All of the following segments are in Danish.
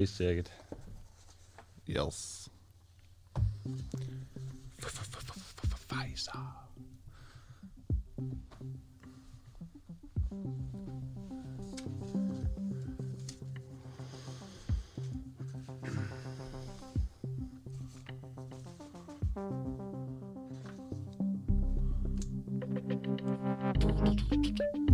Ist sehr gut. Yes. Pfizer.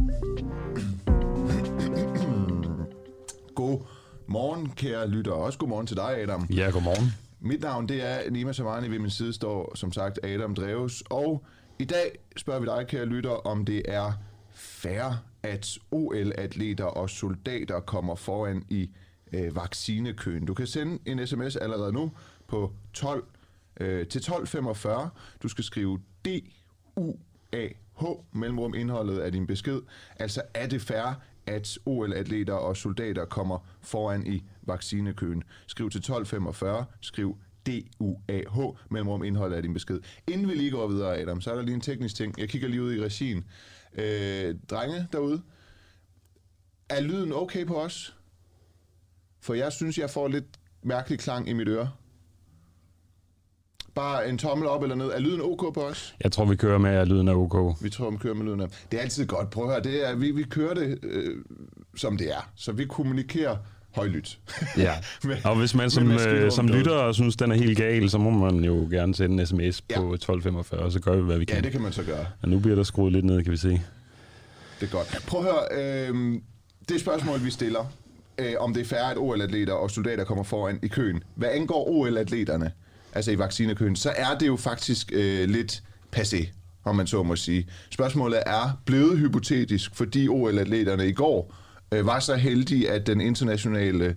God morgen, kære lytter. Også god morgen til dig, Adam. Ja, godmorgen. Mit navn det er Nima Samani. Ved min side står som sagt Adam Dreves. Og i dag spørger vi dig, kære lytter, om det er fair, at OL-atleter og soldater kommer foran i øh, vaccinekøen. Du kan sende en sms allerede nu på 12 øh, til 1245. Du skal skrive D-U-A-H mellemrum indholdet af din besked. Altså er det fair, at OL-atleter og soldater kommer foran i vaccinekøen. Skriv til 1245, skriv D-U-A-H, mellemrum indholdet af din besked. Inden vi lige går videre, Adam, så er der lige en teknisk ting. Jeg kigger lige ud i regien. Øh, drenge derude, er lyden okay på os? For jeg synes, jeg får lidt mærkelig klang i mit øre. Bare en tommel op eller ned. Er lyden ok på os? Jeg tror, vi kører med, at lyden er ok. Vi tror, vi kører med lyden af. Det er altid godt. Prøv at høre, det er, vi, vi kører det, øh, som det er. Så vi kommunikerer højlydt. Ja. Og hvis man som, øh, som lytter synes, den er helt gal, så må man jo gerne sende en sms Ja. på 1245, og så gør vi, hvad vi kan. Ja, det kan man så gøre. Og nu bliver der skruet lidt ned, kan vi se. Det er godt. Prøv at høre, øh, det spørgsmål, vi stiller, øh, om det er færre, at OL-atleter og soldater kommer foran i køen. Hvad angår OL-atleterne, altså i vaccinekøen, så er det jo faktisk øh, lidt passé, om man så må sige. Spørgsmålet er blevet hypotetisk, fordi OL-atleterne i går øh, var så heldige, at den internationale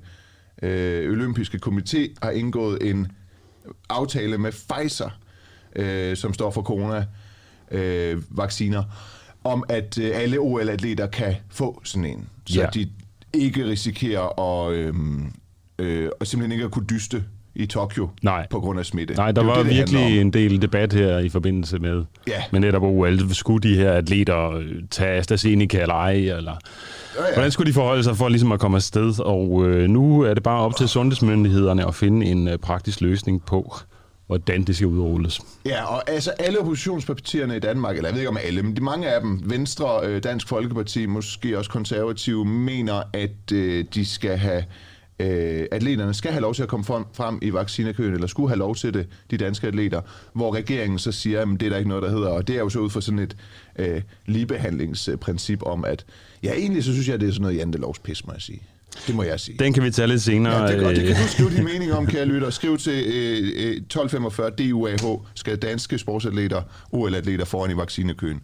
øh, olympiske komité har indgået en aftale med Pfizer, øh, som står for corona øh, om at øh, alle OL-atleter kan få sådan en, så Ja. de ikke risikerer at, øh, øh, at simpelthen ikke at kunne dyste i Tokyo Nej. på grund af smitte. Nej, der Det var det, det virkelig en del debat her i forbindelse med, Ja. med netop OL. Skulle de her atleter øh, tage AstraZeneca eller ej? Eller... Ja, ja. Hvordan skulle de forholde sig for ligesom at komme afsted? Og øh, nu er det bare op til sundhedsmyndighederne at finde en øh, praktisk løsning på, hvordan det skal udrulles. Ja, og altså alle oppositionspartierne i Danmark, eller jeg ved ikke om alle, men de mange af dem, Venstre, øh, Dansk Folkeparti, måske også konservative, mener, at øh, de skal have øh, atleterne skal have lov til at komme frem, frem i vaccinekøen, eller skulle have lov til det, de danske atleter, hvor regeringen så siger, at det er der ikke noget, der hedder, og det er jo så ud fra sådan et øh, ligebehandlingsprincip om, at ja, egentlig så synes jeg, at det er sådan noget jantelovspis, må jeg sige. Det må jeg sige. Den kan vi tage lidt senere. Ja, det. Det kan øh, du skrive din mening om, kære lytter. Skriv til øh, øh, 1245 DUAH, skal danske sportsatleter, OL-atleter foran i vaccinekøen.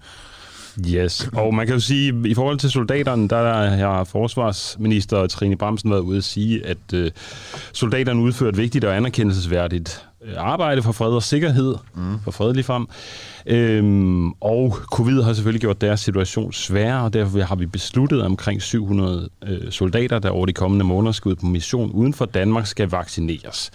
Yes, og man kan jo sige, i forhold til soldaterne, der har forsvarsminister Trine Bramsen været ude at sige, at øh, soldaterne udfører et vigtigt og anerkendelsesværdigt øh, arbejde for fred og sikkerhed, mm. for fredelig frem. Øhm, og covid har selvfølgelig gjort deres situation sværere, og derfor har vi besluttet, at omkring 700 øh, soldater, der over de kommende måneder skal ud på mission uden for Danmark, skal vaccineres.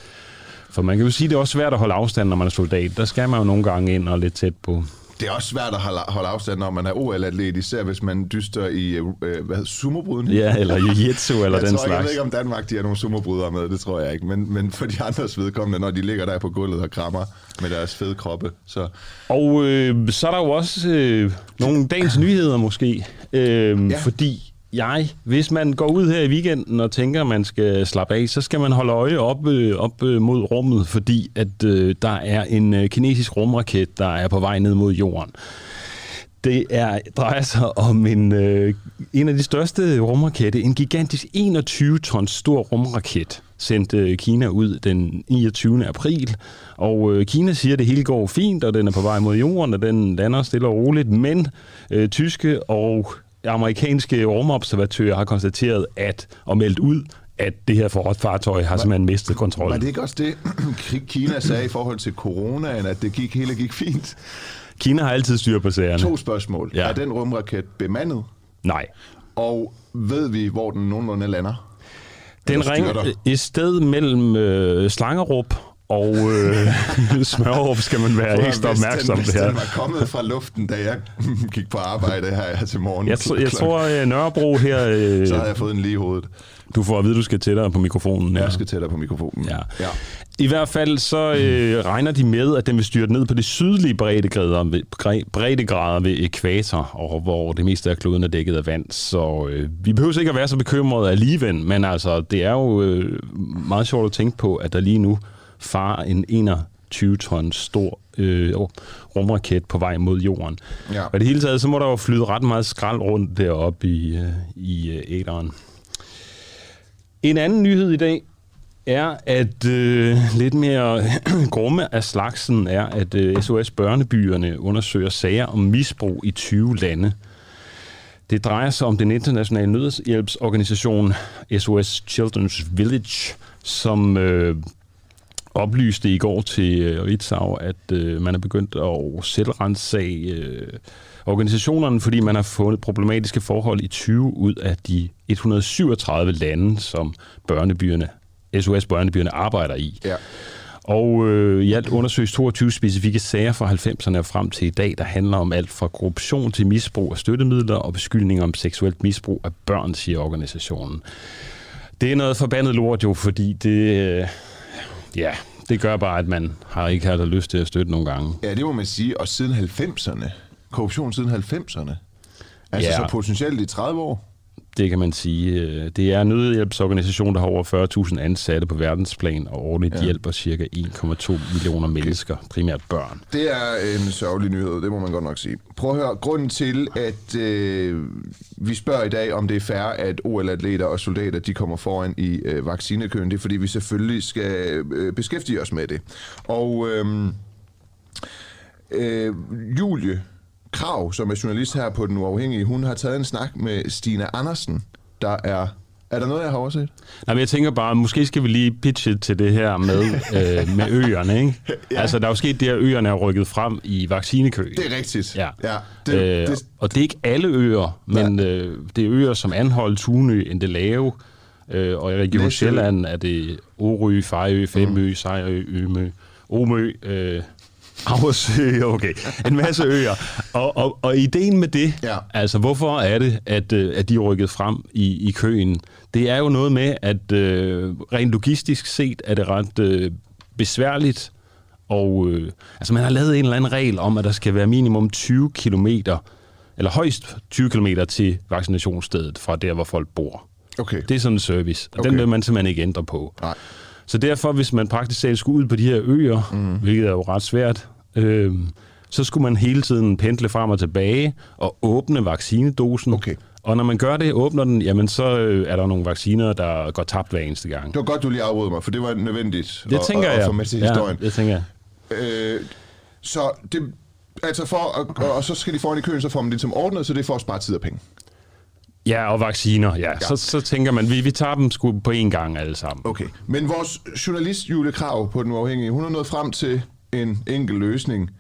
For man kan jo sige, at det er også svært at holde afstand, når man er soldat. Der skal man jo nogle gange ind og lidt tæt på. Det er også svært at holde, holde afstand, når man er OL-atlet, især hvis man dyster i øh, hvad hedder, sumobrydning. Ja, eller jiu-jitsu eller jeg den tror, ikke- Jeg slags. ved ikke, om Danmark de har nogle sumobrydere med, det tror jeg ikke. Men, men for de andres vedkommende, når de ligger der på gulvet og krammer med deres fede kroppe. Så Og øh, så er der jo også øh, nogle dagens nyheder måske, øh, ja. fordi jeg, hvis man går ud her i weekenden og tænker, at man skal slappe af, så skal man holde øje op, øh, op øh, mod rummet, fordi at øh, der er en øh, kinesisk rumraket, der er på vej ned mod jorden. Det er, drejer sig om en, øh, en af de største rumraketter, en gigantisk 21 tons stor rumraket, sendte øh, Kina ud den 29. april. Og øh, Kina siger, at det hele går fint, og den er på vej mod jorden, og den lander stille og roligt. Men øh, tyske og amerikanske rumobservatører har konstateret at, og meldt ud, at det her fartøj har simpelthen mistet kontrollen. var det ikke også det, Kina sagde i forhold til coronaen, at det gik, hele gik fint? Kina har altid styr på sagerne. To spørgsmål. Ja. Er den rumraket bemandet? Nej. Og ved vi, hvor den nogenlunde lander? Den ringer et sted mellem øh, Slangerup Og øh, smørhåb skal man være ekstra opmærksom på her. var kommet fra luften, da jeg gik på arbejde her, til morgen. Jeg, tr- jeg tror, at Nørrebro her... Øh, så har jeg fået en lige i hovedet. Du får at vide, at du skal tættere på mikrofonen. Ja. Jeg skal tættere på mikrofonen. Ja. ja. I hvert fald så øh, regner de med, at den vil styre ned på de sydlige breddegrader ved, breddegrader ved ekvator, og hvor det meste af kloden er dækket af vand. Så øh, vi behøver ikke at være så bekymrede alligevel, men altså, det er jo øh, meget sjovt at tænke på, at der lige nu far en 21 ton stor øh, rumraket på vej mod jorden. Ja. Og det hele taget, så må der jo flyde ret meget skrald rundt deroppe i, øh, i øh, æderen. En anden nyhed i dag er, at øh, lidt mere grumme af slagsen er, at øh, SOS Børnebyerne undersøger sager om misbrug i 20 lande. Det drejer sig om den internationale nødhjælpsorganisation SOS Children's Village, som øh, oplyste i går til øh, Ritzau, at øh, man er begyndt at selvrense øh, organisationerne, fordi man har fundet problematiske forhold i 20 ud af de 137 lande, som børnebyerne, SOS Børnebyerne arbejder i. Ja. Og øh, i alt undersøges 22 specifikke sager fra 90'erne og frem til i dag, der handler om alt fra korruption til misbrug af støttemidler og beskyldninger om seksuelt misbrug af børn, siger organisationen. Det er noget forbandet lort jo, fordi det... Øh, ja, det gør bare, at man har ikke haft lyst til at støtte nogle gange. Ja, det må man sige. Og siden 90'erne. Korruption siden 90'erne. Altså ja. så potentielt i 30 år. Det kan man sige. Det er en nødhjælpsorganisation, der har over 40.000 ansatte på verdensplan, og årligt ja. hjælper ca. 1,2 millioner mennesker, primært børn. Det er en sørgelig nyhed, det må man godt nok sige. Prøv at høre, grunden til, at øh, vi spørger i dag, om det er fair, at OL-atleter og soldater de kommer foran i øh, vaccinekøen, det er fordi, vi selvfølgelig skal øh, beskæftige os med det. Og øh, øh, Julie Krav, som er journalist her på Den Uafhængige, hun har taget en snak med Stina Andersen, der er er der noget, jeg har overset? Nej, men jeg tænker bare, måske skal vi lige pitche til det her med, øh, med øerne, ikke? ja. Altså, der er jo sket det, at øerne er rykket frem i vaccinekø. Det er rigtigt. Ja. ja det, øh, det... Og det er ikke alle øer, men ja. øh, det er øer som Anhold, Tunø, Endelave, øh, og i Region Sjælland er det Orø, Fejø, Femø, mm. Sejø, Ømø, Omø, øh, Aarhusø, okay. En masse øer. Og, og, og ideen med det, ja. altså hvorfor er det, at, øh, at de er rykket frem i, i køen? Det er jo noget med, at øh, rent logistisk set er det ret øh, besværligt. Og øh, altså man har lavet en eller anden regel om, at der skal være minimum 20 kilometer, eller højst 20 kilometer til vaccinationsstedet fra der, hvor folk bor. Okay. Det er sådan en service, og okay. den vil man simpelthen ikke ændre på. Nej. Så derfor, hvis man praktisk talt skulle ud på de her øer, mm. hvilket er jo ret svært, øh, så skulle man hele tiden pendle frem og tilbage og åbne vaccinedosen. Okay. Og når man gør det, åbner den, jamen så øh, er der nogle vacciner, der går tabt hver eneste gang. Det var godt, du lige afbrød mig, for det var nødvendigt det at, tænker at, at, at få med til historien. Ja, det tænker jeg. Øh, så det, altså for, og, og så skal de foran i køen, så får man det som ordnet, så det for at spare tid og penge. Ja, og vacciner, ja. ja. Så, så tænker man, vi, vi tager dem sgu på én gang alle sammen. Okay, men vores journalist Julie Krav på Den Uafhængige, hun har nået frem til en enkel løsning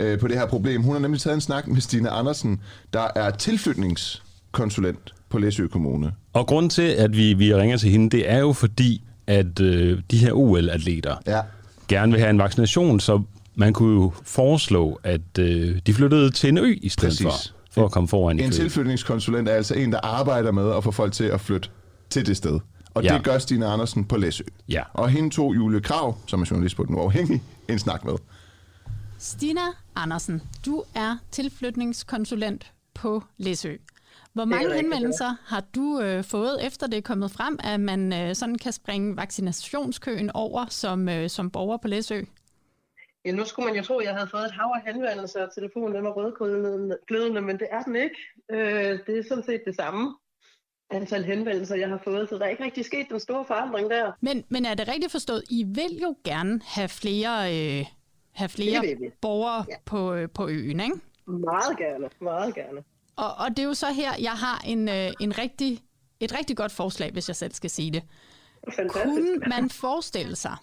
øh, på det her problem. Hun har nemlig taget en snak med Stine Andersen, der er tilflytningskonsulent på Læsø Kommune. Og grund til, at vi, vi ringer til hende, det er jo fordi, at øh, de her OL-atleter ja. gerne vil have en vaccination, så man kunne jo foreslå, at øh, de flyttede til en ø i stedet Præcis. for for at komme foran i En tilflytningskonsulent er altså en, der arbejder med at få folk til at flytte til det sted. Og ja. det gør Stine Andersen på Læsø. Ja. Og hende tog Julie Krav, som er journalist på Den Uafhængige, en snak med. Stina Andersen, du er tilflytningskonsulent på Læsø. Hvor mange henvendelser har du øh, fået, efter det er kommet frem, at man øh, sådan kan springe vaccinationskøen over som, øh, som borger på Læsø? Ja, nu skulle man jo tro, at jeg havde fået et hav af henvendelser, og telefonen den var rødglødende, men det er den ikke. Øh, det er sådan set det samme antal henvendelser, jeg har fået, så der er ikke rigtig sket den store forandring der. Men, men er det rigtigt forstået, I vil jo gerne have flere, øh, have flere borgere ja. på, øh, på øen, ikke? Meget gerne, meget gerne. Og, og det er jo så her, jeg har en, øh, en rigtig, et rigtig godt forslag, hvis jeg selv skal sige det. Fantastisk. Kunne man forestille sig,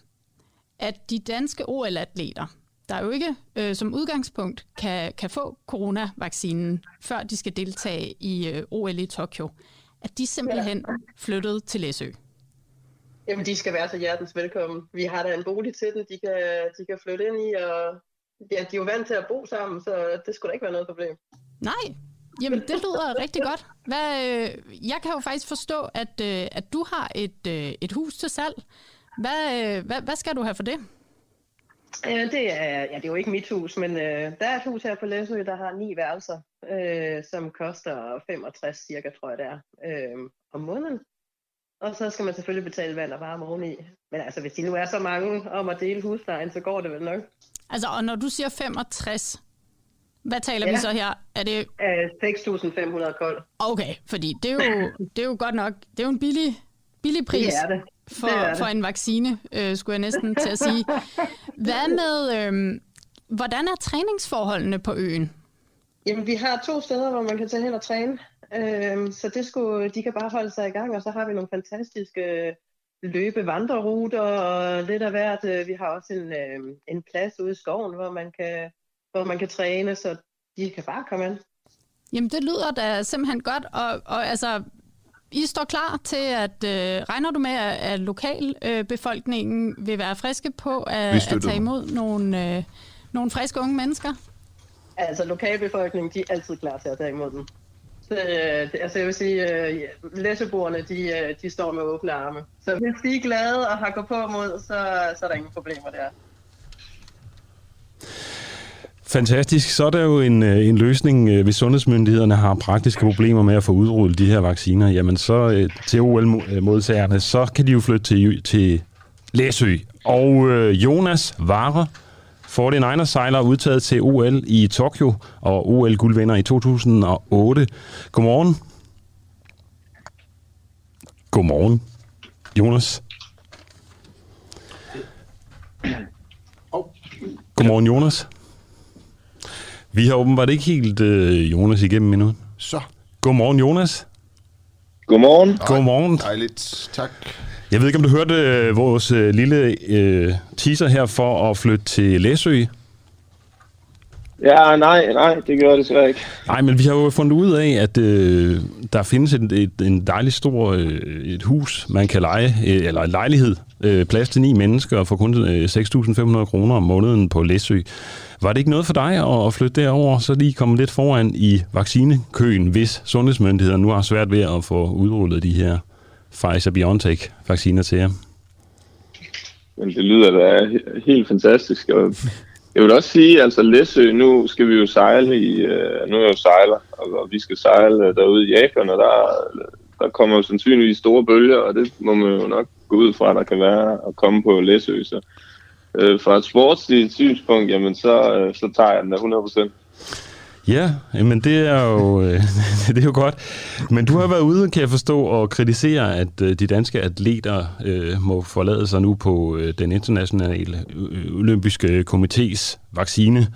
at de danske OL-atleter, der jo ikke øh, som udgangspunkt kan, kan få coronavaccinen, før de skal deltage i øh, OL i Tokyo, at de simpelthen flyttede til Læsø. Jamen, de skal være så hjertens velkommen. Vi har da en bolig til dem, de kan, de kan flytte ind i, og ja, de er jo vant til at bo sammen, så det skulle da ikke være noget problem. Nej, Jamen, det lyder rigtig godt. Hvad, øh, jeg kan jo faktisk forstå, at, øh, at du har et, øh, et hus til salg. Hvad, øh, hvad, hvad skal du have for det? Øh, det, er, ja, det er jo ikke mit hus, men øh, der er et hus her på Læsø, der har ni værelser, øh, som koster 65 cirka, tror jeg det er, øh, om måneden. Og så skal man selvfølgelig betale vand og varme oveni. Men altså, hvis de nu er så mange om at dele huslejen, så går det vel nok. Altså, og når du siger 65, hvad taler ja. vi så her? Er det... Uh, 6.500 kold. Okay, fordi det er, jo, det er jo godt nok, det er jo en billig, billig pris det er det. For, det det. for en vaccine, øh, skulle jeg næsten til at sige. Hvad med, øh, hvordan er træningsforholdene på øen? Jamen, vi har to steder, hvor man kan tage hen og træne. Øh, så det skulle, de kan bare holde sig i gang, og så har vi nogle fantastiske løbe-vandreruter og lidt af hvert. Vi har også en, øh, en plads ude i skoven, hvor man kan hvor man kan træne, så de kan bare komme ind. Jamen, det lyder da simpelthen godt, og, og altså, I står klar til at, øh, regner du med, at lokalbefolkningen øh, vil være friske på at, at tage imod nogle, øh, nogle friske unge mennesker? Altså, lokalbefolkningen, de er altid klar til at tage imod dem. Så, øh, altså, jeg vil sige, øh, læseboerne, de, øh, de står med åbne arme. Så hvis de er glade og har gået på mod, så, så er der ingen problemer der. Fantastisk. Så er der jo en, øh, en løsning, øh, hvis sundhedsmyndighederne har praktiske problemer med at få udrullet de her vacciner. Jamen så øh, til OL-modtagerne, så kan de jo flytte til, til Læsø. Og Jonas Vare, 49ers sejler udtaget til OL i Tokyo og OL-guldvinder i 2008. Godmorgen. Godmorgen, Jonas. Godmorgen, Jonas. Vi har åbenbart ikke helt øh, Jonas igennem endnu. Så. Godmorgen, Jonas. Godmorgen. Godmorgen. Dejligt. Tak. Jeg ved ikke, om du hørte øh, vores øh, lille øh, teaser her for at flytte til Læsø. Ja, nej, nej, det gør det desværre ikke. Nej, men vi har jo fundet ud af, at øh, der findes et, et, en dejlig stor øh, et hus, man kan lege, øh, eller en lejlighed, øh, plads til ni mennesker for kun øh, 6.500 kroner om måneden på Læsø. Var det ikke noget for dig at flytte derover, så lige komme lidt foran i vaccinekøen, hvis sundhedsmyndighederne nu har svært ved at få udrullet de her Pfizer-BioNTech-vacciner til jer? Men det lyder da helt fantastisk, og jeg vil også sige, altså Læsø, nu skal vi jo sejle i, øh, nu er jeg jo sejler, og, og vi skal sejle øh, derude i Japan, og der, der kommer jo sandsynligvis store bølger, og det må man jo nok gå ud fra, at der kan være at komme på Læsø, så øh, fra et sportsligt synspunkt, jamen så, øh, så tager jeg den der 100%. Ja, men det er jo øh, det er jo godt. Men du har været ude, kan jeg forstå, og kritisere, at øh, de danske atleter øh, må forlade sig nu på øh, den internationale olympiske komités vaccine.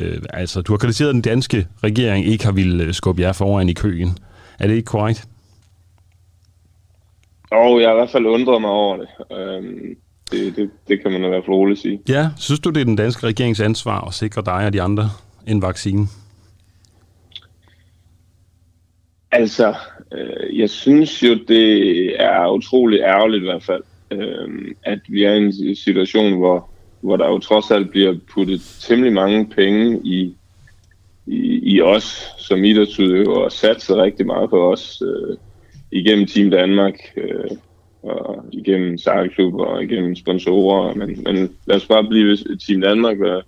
Øh, altså, du har kritiseret, at den danske regering ikke har ville skubbe jer foran i køen. Er det ikke korrekt? Og jeg har i hvert fald undret mig over det. Øhm, det, det, det kan man i hvert fald roligt sige. Ja, synes du, det er den danske regerings ansvar at sikre dig og de andre en vaccine? Altså, øh, jeg synes jo, det er utrolig ærgerligt i hvert fald, øh, at vi er i en situation, hvor, hvor der jo trods alt bliver puttet temmelig mange penge i, i, i os som idrætsudøvere og satser rigtig meget på os øh, igennem Team Danmark. Øh, og igennem sejlklub og igennem sponsorer. Men, men lad os bare blive Team Danmark, og,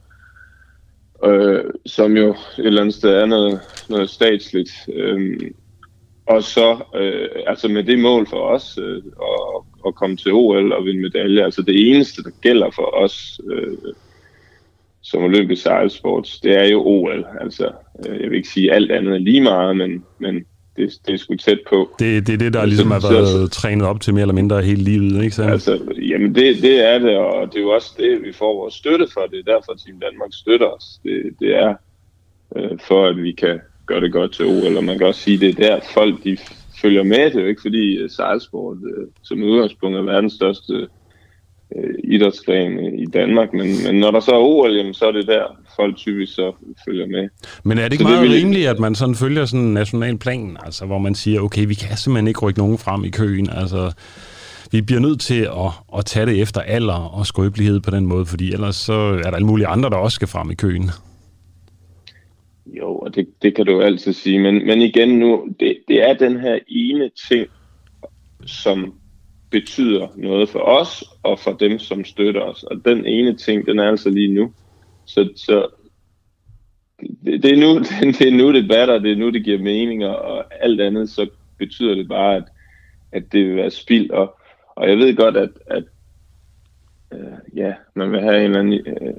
øh, som jo et eller andet sted er noget, noget statsligt. Øh, og så øh, altså med det mål for os øh, at, at komme til OL og vinde medalje. Altså det eneste, der gælder for os øh, som olympisk sejlsport, det er jo OL. Altså, øh, jeg vil ikke sige alt andet lige meget, men, men det, det er sgu tæt på. Det, det er det, der ligesom har været så, trænet op til mere eller mindre hele livet, ikke sandt? Altså, jamen det, det er det, og det er jo også det, vi får vores støtte for. Det er derfor, Team Danmark støtter os. Det, det er øh, for, at vi kan gøre det godt til OL, og man kan også sige, det er der folk, de følger med. Det er jo ikke fordi uh, sejlsport uh, som udgangspunkt er verdens største øh, idrætsgren i Danmark, men, men når der så er OL, jamen, så er det der, folk typisk så følger med. Men er det ikke så meget det rimeligt, at man sådan følger sådan en national plan, altså hvor man siger, okay, vi kan simpelthen ikke rykke nogen frem i køen, altså vi bliver nødt til at, at tage det efter alder og skrøbelighed på den måde, fordi ellers så er der alle mulige andre, der også skal frem i køen. Jo, og det, det kan du jo altid sige, men, men igen nu, det, det er den her ene ting, som betyder noget for os og for dem, som støtter os. Og den ene ting, den er altså lige nu. Så, så det, det, er nu, det er nu, det batter, det er nu, det giver mening, og alt andet, så betyder det bare, at, at det vil være spild. Og, og jeg ved godt, at, at øh, ja, man vil have en eller anden øh,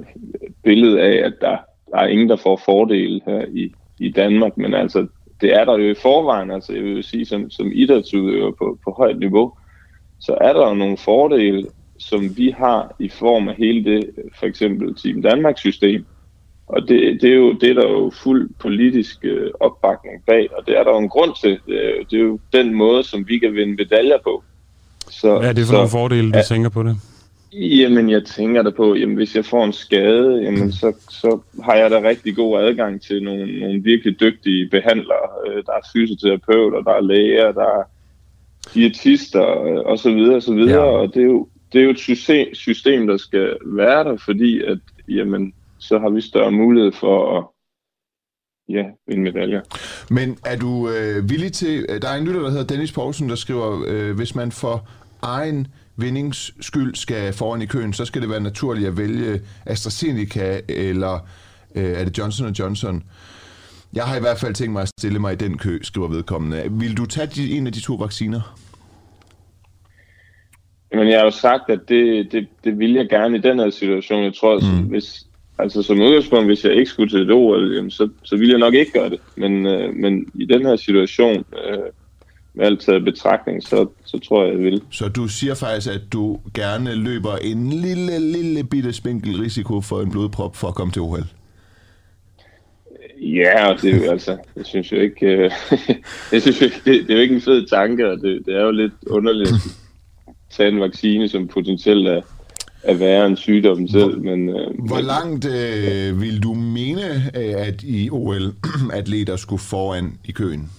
billede af, at der, der er ingen, der får fordel her i, i Danmark, men altså, det er der jo i forvejen, altså jeg vil sige, som, som idrætsudøver på, på højt niveau, så er der jo nogle fordele, som vi har i form af hele det, for eksempel Team Danmark system. Og det, det, er jo, det er der jo fuld politisk øh, opbakning bag, og det er der jo en grund til. Det er, det er jo den måde, som vi kan vinde medaljer på. Så, Hvad er det for så, nogle fordele, du ja, tænker på det? Jamen, jeg tænker da på, jamen, hvis jeg får en skade, jamen, så, så har jeg da rigtig god adgang til nogle, nogle virkelig dygtige behandlere. Øh, der er fysioterapeuter, der er læger, der er diætister øh, og så videre, og så videre. Ja. Og det er jo, det er jo et system, system, der skal være der, fordi at, jamen, så har vi større mulighed for at ja, vinde medaljer. Men er du øh, villig til, der er en lytter, der hedder Dennis Poulsen, der skriver, øh, hvis man for egen vindings skyld skal foran i køen, så skal det være naturligt at vælge AstraZeneca eller øh, er det Johnson Johnson. Jeg har i hvert fald tænkt mig at stille mig i den kø, skriver vedkommende. Vil du tage de, en af de to vacciner? Men jeg har jo sagt, at det, det, det vil jeg gerne i den her situation. Jeg tror, mm. hvis, altså som udgangspunkt, hvis jeg ikke skulle til et OL, så, så ville jeg nok ikke gøre det. Men, øh, men i den her situation, øh, med alt taget betragtning, så, så tror jeg, jeg vil. Så du siger faktisk, at du gerne løber en lille, lille bitte spinkel risiko for en blodprop for at komme til OL? Ja, og det er jo altså, jeg synes jo ikke, øh, jeg synes ikke det, det er jo ikke en fed tanke, og det, det er jo lidt underligt at tage en vaccine, som potentielt er, er værre end sygdommen selv. Men, øh, hvor langt øh, vil du mene, at i OL atleter skulle foran i køen?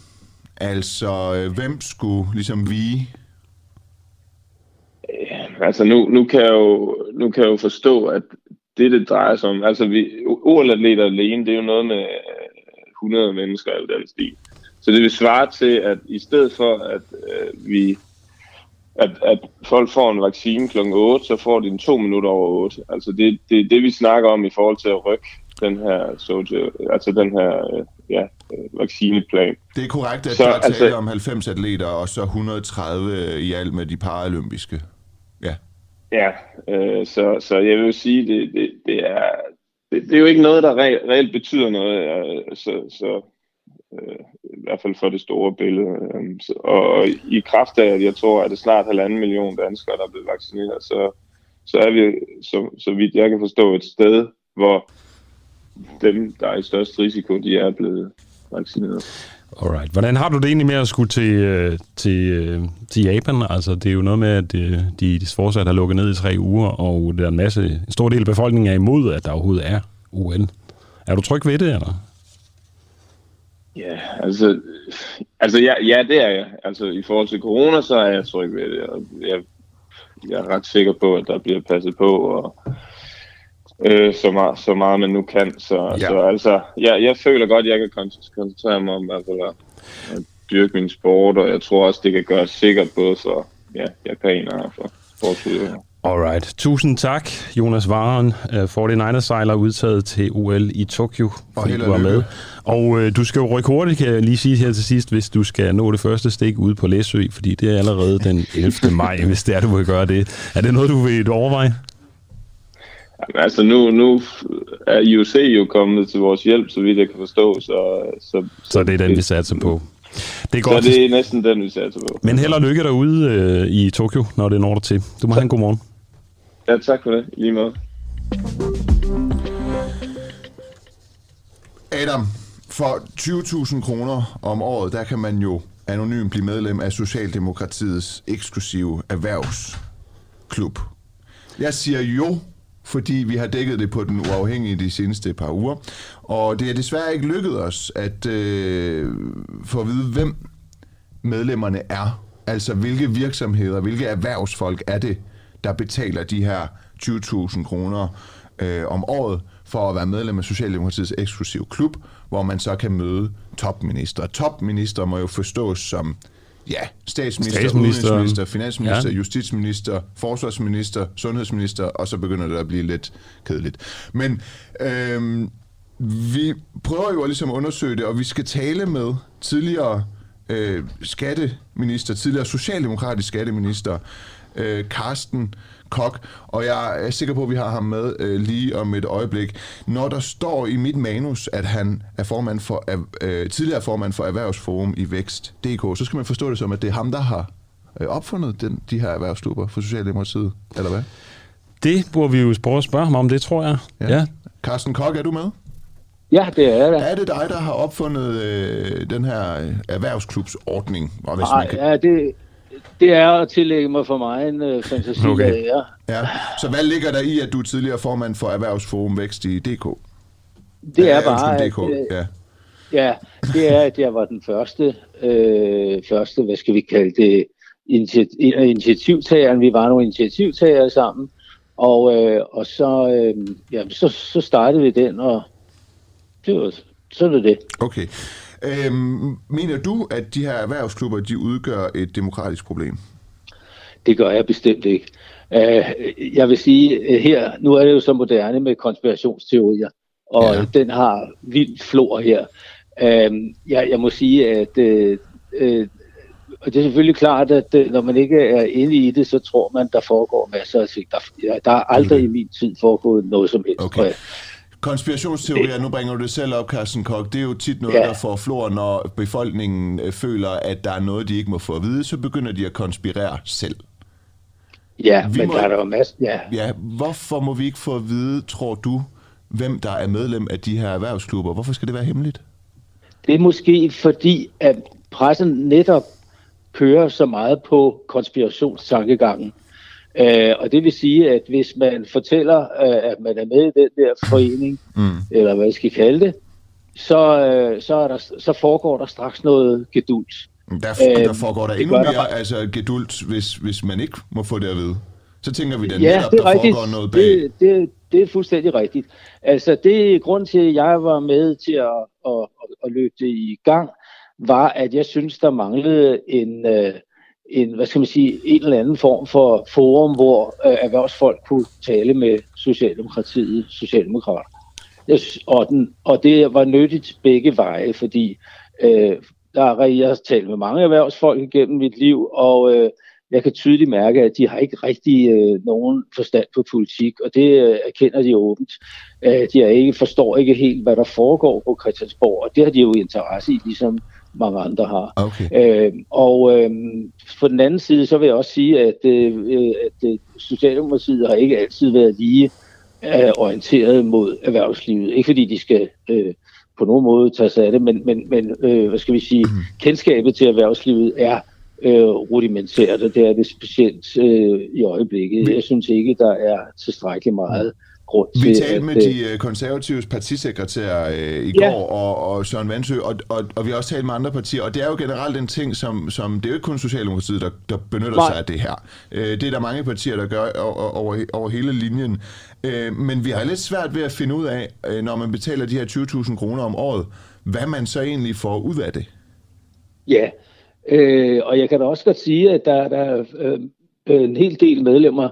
Altså, øh, hvem skulle ligesom vi? Ja, altså nu, nu, kan jeg jo, nu kan jeg jo forstå, at det, det drejer sig om, altså vi, OL-atleter alene, det er jo noget med 100 øh, mennesker eller den stil. Så det vil svare til, at i stedet for, at øh, vi at, at folk får en vaccine kl. 8, så får de den to minutter over 8. Altså det, det det, vi snakker om i forhold til at rykke den her, social, altså den her øh, ja, øh, vaccineplan. Det er korrekt, at så, der er tale altså, om 90 atleter, og så 130 i alt med de paralympiske. Ja. Ja, øh, så, så jeg vil sige, det, det, det er det, det er jo ikke noget, der re, reelt betyder noget, øh, så, så øh, i hvert fald for det store billede. Øh, så, og i kraft af, at jeg tror, at det snart halvanden million danskere, der er blevet vaccineret, så, så er vi, så, så vidt jeg kan forstå, et sted, hvor dem, der er i størst risiko, de er blevet vaccineret. Alright. Hvordan har du det egentlig med at skulle til, øh, til, øh, til Japan? Altså, det er jo noget med, at øh, de, de fortsat har lukket ned i tre uger, og der er en masse, en stor del af befolkningen er imod, at der overhovedet er UN. Er du tryg ved det, eller? Ja, altså, altså ja, ja, det er jeg. Altså, i forhold til corona, så er jeg tryg ved det, og jeg, jeg er ret sikker på, at der bliver passet på, og øh, så, meget, så meget man nu kan. Så, ja. så altså, jeg, jeg føler godt, at jeg kan koncentrere mig om altså, at, at dyrke min sport, og jeg tror også, det kan gøre sikkert både for ja, japanere og for sportsudøvere. Alright. Tusind tak, Jonas Varen, 49ers-sejler udtaget til OL i Tokyo, fordi du var med. Og øh, du skal jo rykke hurtigt, kan jeg lige sige her til sidst, hvis du skal nå det første stik ude på Læsø, fordi det er allerede den 11. maj, hvis det er, du vil gøre det. Er det noget, du vil overveje? Altså nu, nu er IOC jo kommet til vores hjælp, så vidt jeg kan forstå. Så, så, så det er den, vi satser på. Det er godt. Så det er næsten den, vi satser på. Men held og lykke derude øh, i Tokyo, når det når der til. Du må have en god morgen. Ja, tak for det. Lige måde. Adam, for 20.000 kroner om året, der kan man jo anonymt blive medlem af Socialdemokratiets eksklusive erhvervsklub. Jeg siger jo, fordi vi har dækket det på den uafhængige de seneste par uger. Og det er desværre ikke lykkedes os at øh, få at vide, hvem medlemmerne er Altså, hvilke virksomheder, hvilke erhvervsfolk er det, der betaler de her 20.000 kroner øh, om året for at være medlem af Socialdemokratiets eksklusive klub, hvor man så kan møde topminister. Topminister må jo forstås som ja, statsminister, Statsminister. udenrigsminister, finansminister, Ja. justitsminister, forsvarsminister, sundhedsminister, og så begynder det at blive lidt kedeligt. Men øhm, vi prøver jo at ligesom undersøge det, og vi skal tale med tidligere øh, skatteminister, tidligere socialdemokratisk skatteminister, øh, Carsten Kok, og jeg er sikker på, at vi har ham med øh, lige om et øjeblik. Når der står i mit manus, at han er formand for, øh, tidligere formand for Erhvervsforum i Vækst.dk, så skal man forstå det som, at det er ham, der har øh, opfundet den, de her erhvervsklubber for Socialdemokratiet, eller hvad? Det burde vi jo prøve at spørge ham om, det tror jeg. Ja. ja. Carsten Kok, er du med? Ja, det er det. Er det dig, der har opfundet øh, den her øh, erhvervsklubsordning? Og hvis Nej, ja, det, det er at tillægge mig for mig en øh, fantasi Okay. af ære. Ja. Så hvad ligger der i, at du er tidligere formand for Erhvervsforum Vækst i DK? Det er Øh, bare, at, DK. øh, Ja. ja, det er, at jeg var den første, øh, første hvad skal vi kalde det, initiat- initiativtageren. Vi var nogle initiativtagere sammen, og, øh, og så, øh, ja, så, så startede vi den, og det var, sådan er det. Okay. Øhm, mener du, at de her erhvervsklubber, de udgør et demokratisk problem? Det gør jeg bestemt ikke. Øh, jeg vil sige, øh, her, nu er det jo så moderne med konspirationsteorier, og Ja. den har vildt flor her. Øh, jeg, jeg må sige, at øh, øh, og det er selvfølgelig klart, at øh, når man ikke er inde i det, så tror man, der foregår masser af ting. Der, der er aldrig i min tid foregået noget som helst. Okay. Konspirationsteorier, nu bringer du det selv op, Carsten Kok, det er jo tit noget, Ja. der får flor, når befolkningen øh, føler, at der er noget, de ikke må få at vide, så begynder de at konspirere selv. Ja, Vi men må- der er der jo masser. Ja, Ja, hvorfor må vi ikke få at vide, tror du, hvem der er medlem af de her erhvervsklubber? Hvorfor skal det være hemmeligt? Det er måske fordi, at pressen netop kører så meget på konspirationstankegangen. Øh, og det vil sige, at hvis man fortæller, øh, at man er med i den der forening, Mm. eller hvad jeg skal kalde det, så, øh, så, er der, så foregår der straks noget gedult. Der, Øh, der foregår der endnu der mere bare. altså, gedult, hvis, hvis man ikke må få det at vide. Så tænker vi da Ja, netop, det er der rigtigt. foregår noget bag. Det, det, det er fuldstændig rigtigt. Altså, det er grund til, at jeg var med til at, at, at, at løbe det i gang, var, at jeg synes, der manglede en, øh, en, hvad skal man sige, en eller anden form for forum, hvor øh, erhvervsfolk kunne tale med Socialdemokratiet, Socialdemokrater. Jeg, synes, og, den, og det var nyttigt begge veje, fordi øh, der er, jeg har talt med mange erhvervsfolk igennem mit liv, og øh, jeg kan tydeligt mærke, at de har ikke rigtig øh, nogen forstand på politik, og det øh, erkender de åbent. Øh, de er ikke, forstår ikke helt, hvad der foregår på Christiansborg, og det har de jo interesse i, ligesom mange andre har. Okay. Øh, og øh, på den anden side, så vil jeg også sige, at, øh, at Socialdemokratiet har ikke altid været lige øh, orienteret mod erhvervslivet. Ikke fordi de skal øh, på nogen måde tage sig af det, men, men, men øh, hvad skal vi sige, kendskabet til erhvervslivet er øh, rudimentært, og det er det specielt øh, i øjeblikket. Jeg synes ikke, der er tilstrækkeligt meget grund Vi til talte med at... de øh, konservatives partisekretær øh, i Ja. går, og, og Søren Vandsø, og, og, og vi har også talt med andre partier, og det er jo generelt en ting, som, som det er jo ikke kun Socialdemokratiet, der, der benytter Nej. sig af det her. Øh, det er der mange partier, der gør over, over, over hele linjen. Øh, men vi har lidt svært ved at finde ud af, øh, når man betaler de her 20.000 kroner om året, hvad man så egentlig får ud af det. Ja, øh, og jeg kan da også godt sige, at der, der er øh, en hel del medlemmer,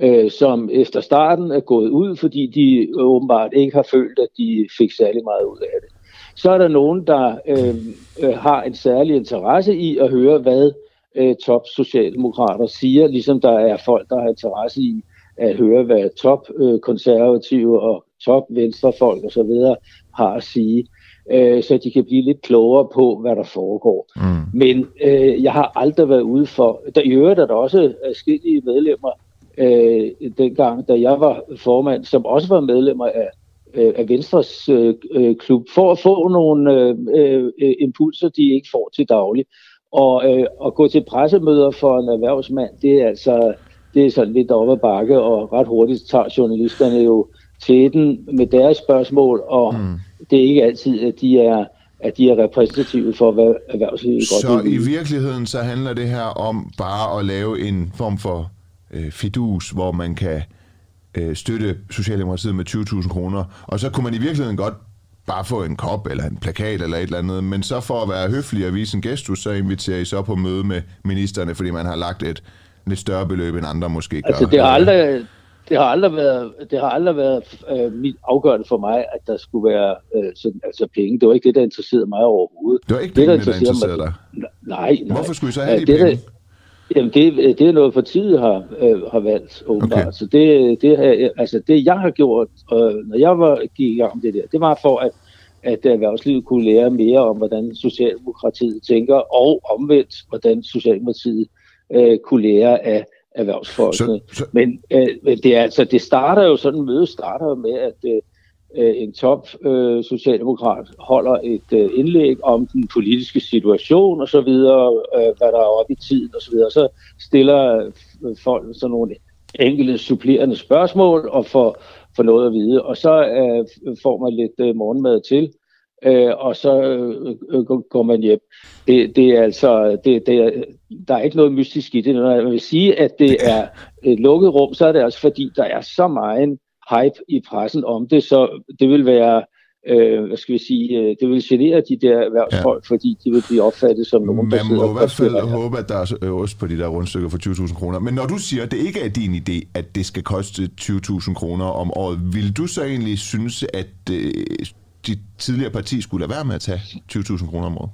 øh, som efter starten er gået ud, fordi de åbenbart ikke har følt, at de fik særlig meget ud af det. Så er der nogen, der øh, øh, har en særlig interesse i at høre, hvad øh, top socialdemokrater siger, ligesom der er folk, der har interesse i at høre, hvad top øh, konservative og top venstrefolk osv. har at sige øh, så de kan blive lidt klogere på, hvad der foregår. Mm. Men øh, jeg har aldrig været ude for... Der, I øvrigt er der også forskellige medlemmer, øh, dengang, da jeg var formand, som også var medlemmer af, øh, af Venstres øh, øh, klub, for at få nogle øh, øh, impulser, de ikke får til daglig. Og øh, at gå til pressemøder for en erhvervsmand, det er altså det er sådan lidt op ad bakke, og ret hurtigt tager journalisterne jo til den med deres spørgsmål, og mm. det er ikke altid, at de er at de er repræsentative for, hvad erhvervslivet godt Så i virkeligheden så handler det her om bare at lave en form for øh, fidus, hvor man kan øh, støtte Socialdemokratiet med 20.000 kroner, og så kunne man i virkeligheden godt bare få en kop eller en plakat eller et eller andet, men så for at være høflig og vise en gestus, så inviterer I så på møde med ministerne, fordi man har lagt et lidt større beløb, end andre måske gør. Altså, det har aldrig, det har aldrig været, det har aldrig været øh, mit afgørende for mig, at der skulle være øh, sådan, altså penge. Det var ikke det, der interesserede mig overhovedet. Det var ikke det, der, der interesserede dig? Nej, nej. Hvorfor skulle I så have de det, penge? Der, jamen, det, det er noget, partiet har, øh, har valgt, åbenbart. Okay. Så det, det, altså, det, jeg har gjort, øh, når jeg var, gik i gang med det der, det var for, at at erhvervslivet kunne lære mere om, hvordan Socialdemokratiet tænker, og omvendt, hvordan Socialdemokratiet øh, kunne lære af erhvervsfolkene. Så, så... Men øh, det, er, altså, det starter jo sådan, møde starter jo med, at øh, øh, Øh, en top øh, socialdemokrat holder et øh, indlæg om den politiske situation og så videre, øh, hvad der er oppe i tiden og så videre. Så stiller øh, folk sådan nogle enkelte supplerende spørgsmål og får, får noget at vide. Og så øh, får man lidt øh, morgenmad til, øh, og så øh, øh, går man hjem. Det, det er altså, det, det er, der er ikke noget mystisk i det. Når jeg vil sige, at det er et lukket rum, så er det også fordi, der er så meget hype i pressen om det, så det vil være øh, hvad skal vi sige, øh, det vil genere de der erhvervsfolk, ja. fordi de vil blive opfattet som nogen, Man der sidder må i hvert fald håbe, at der er ost på de der rundstykker for 20.000 kroner. Men når du siger, at det ikke er din idé, at det skal koste 20.000 kroner om året, vil du så egentlig synes, at øh, dit tidligere parti skulle lade være med at tage 20.000 kroner om året?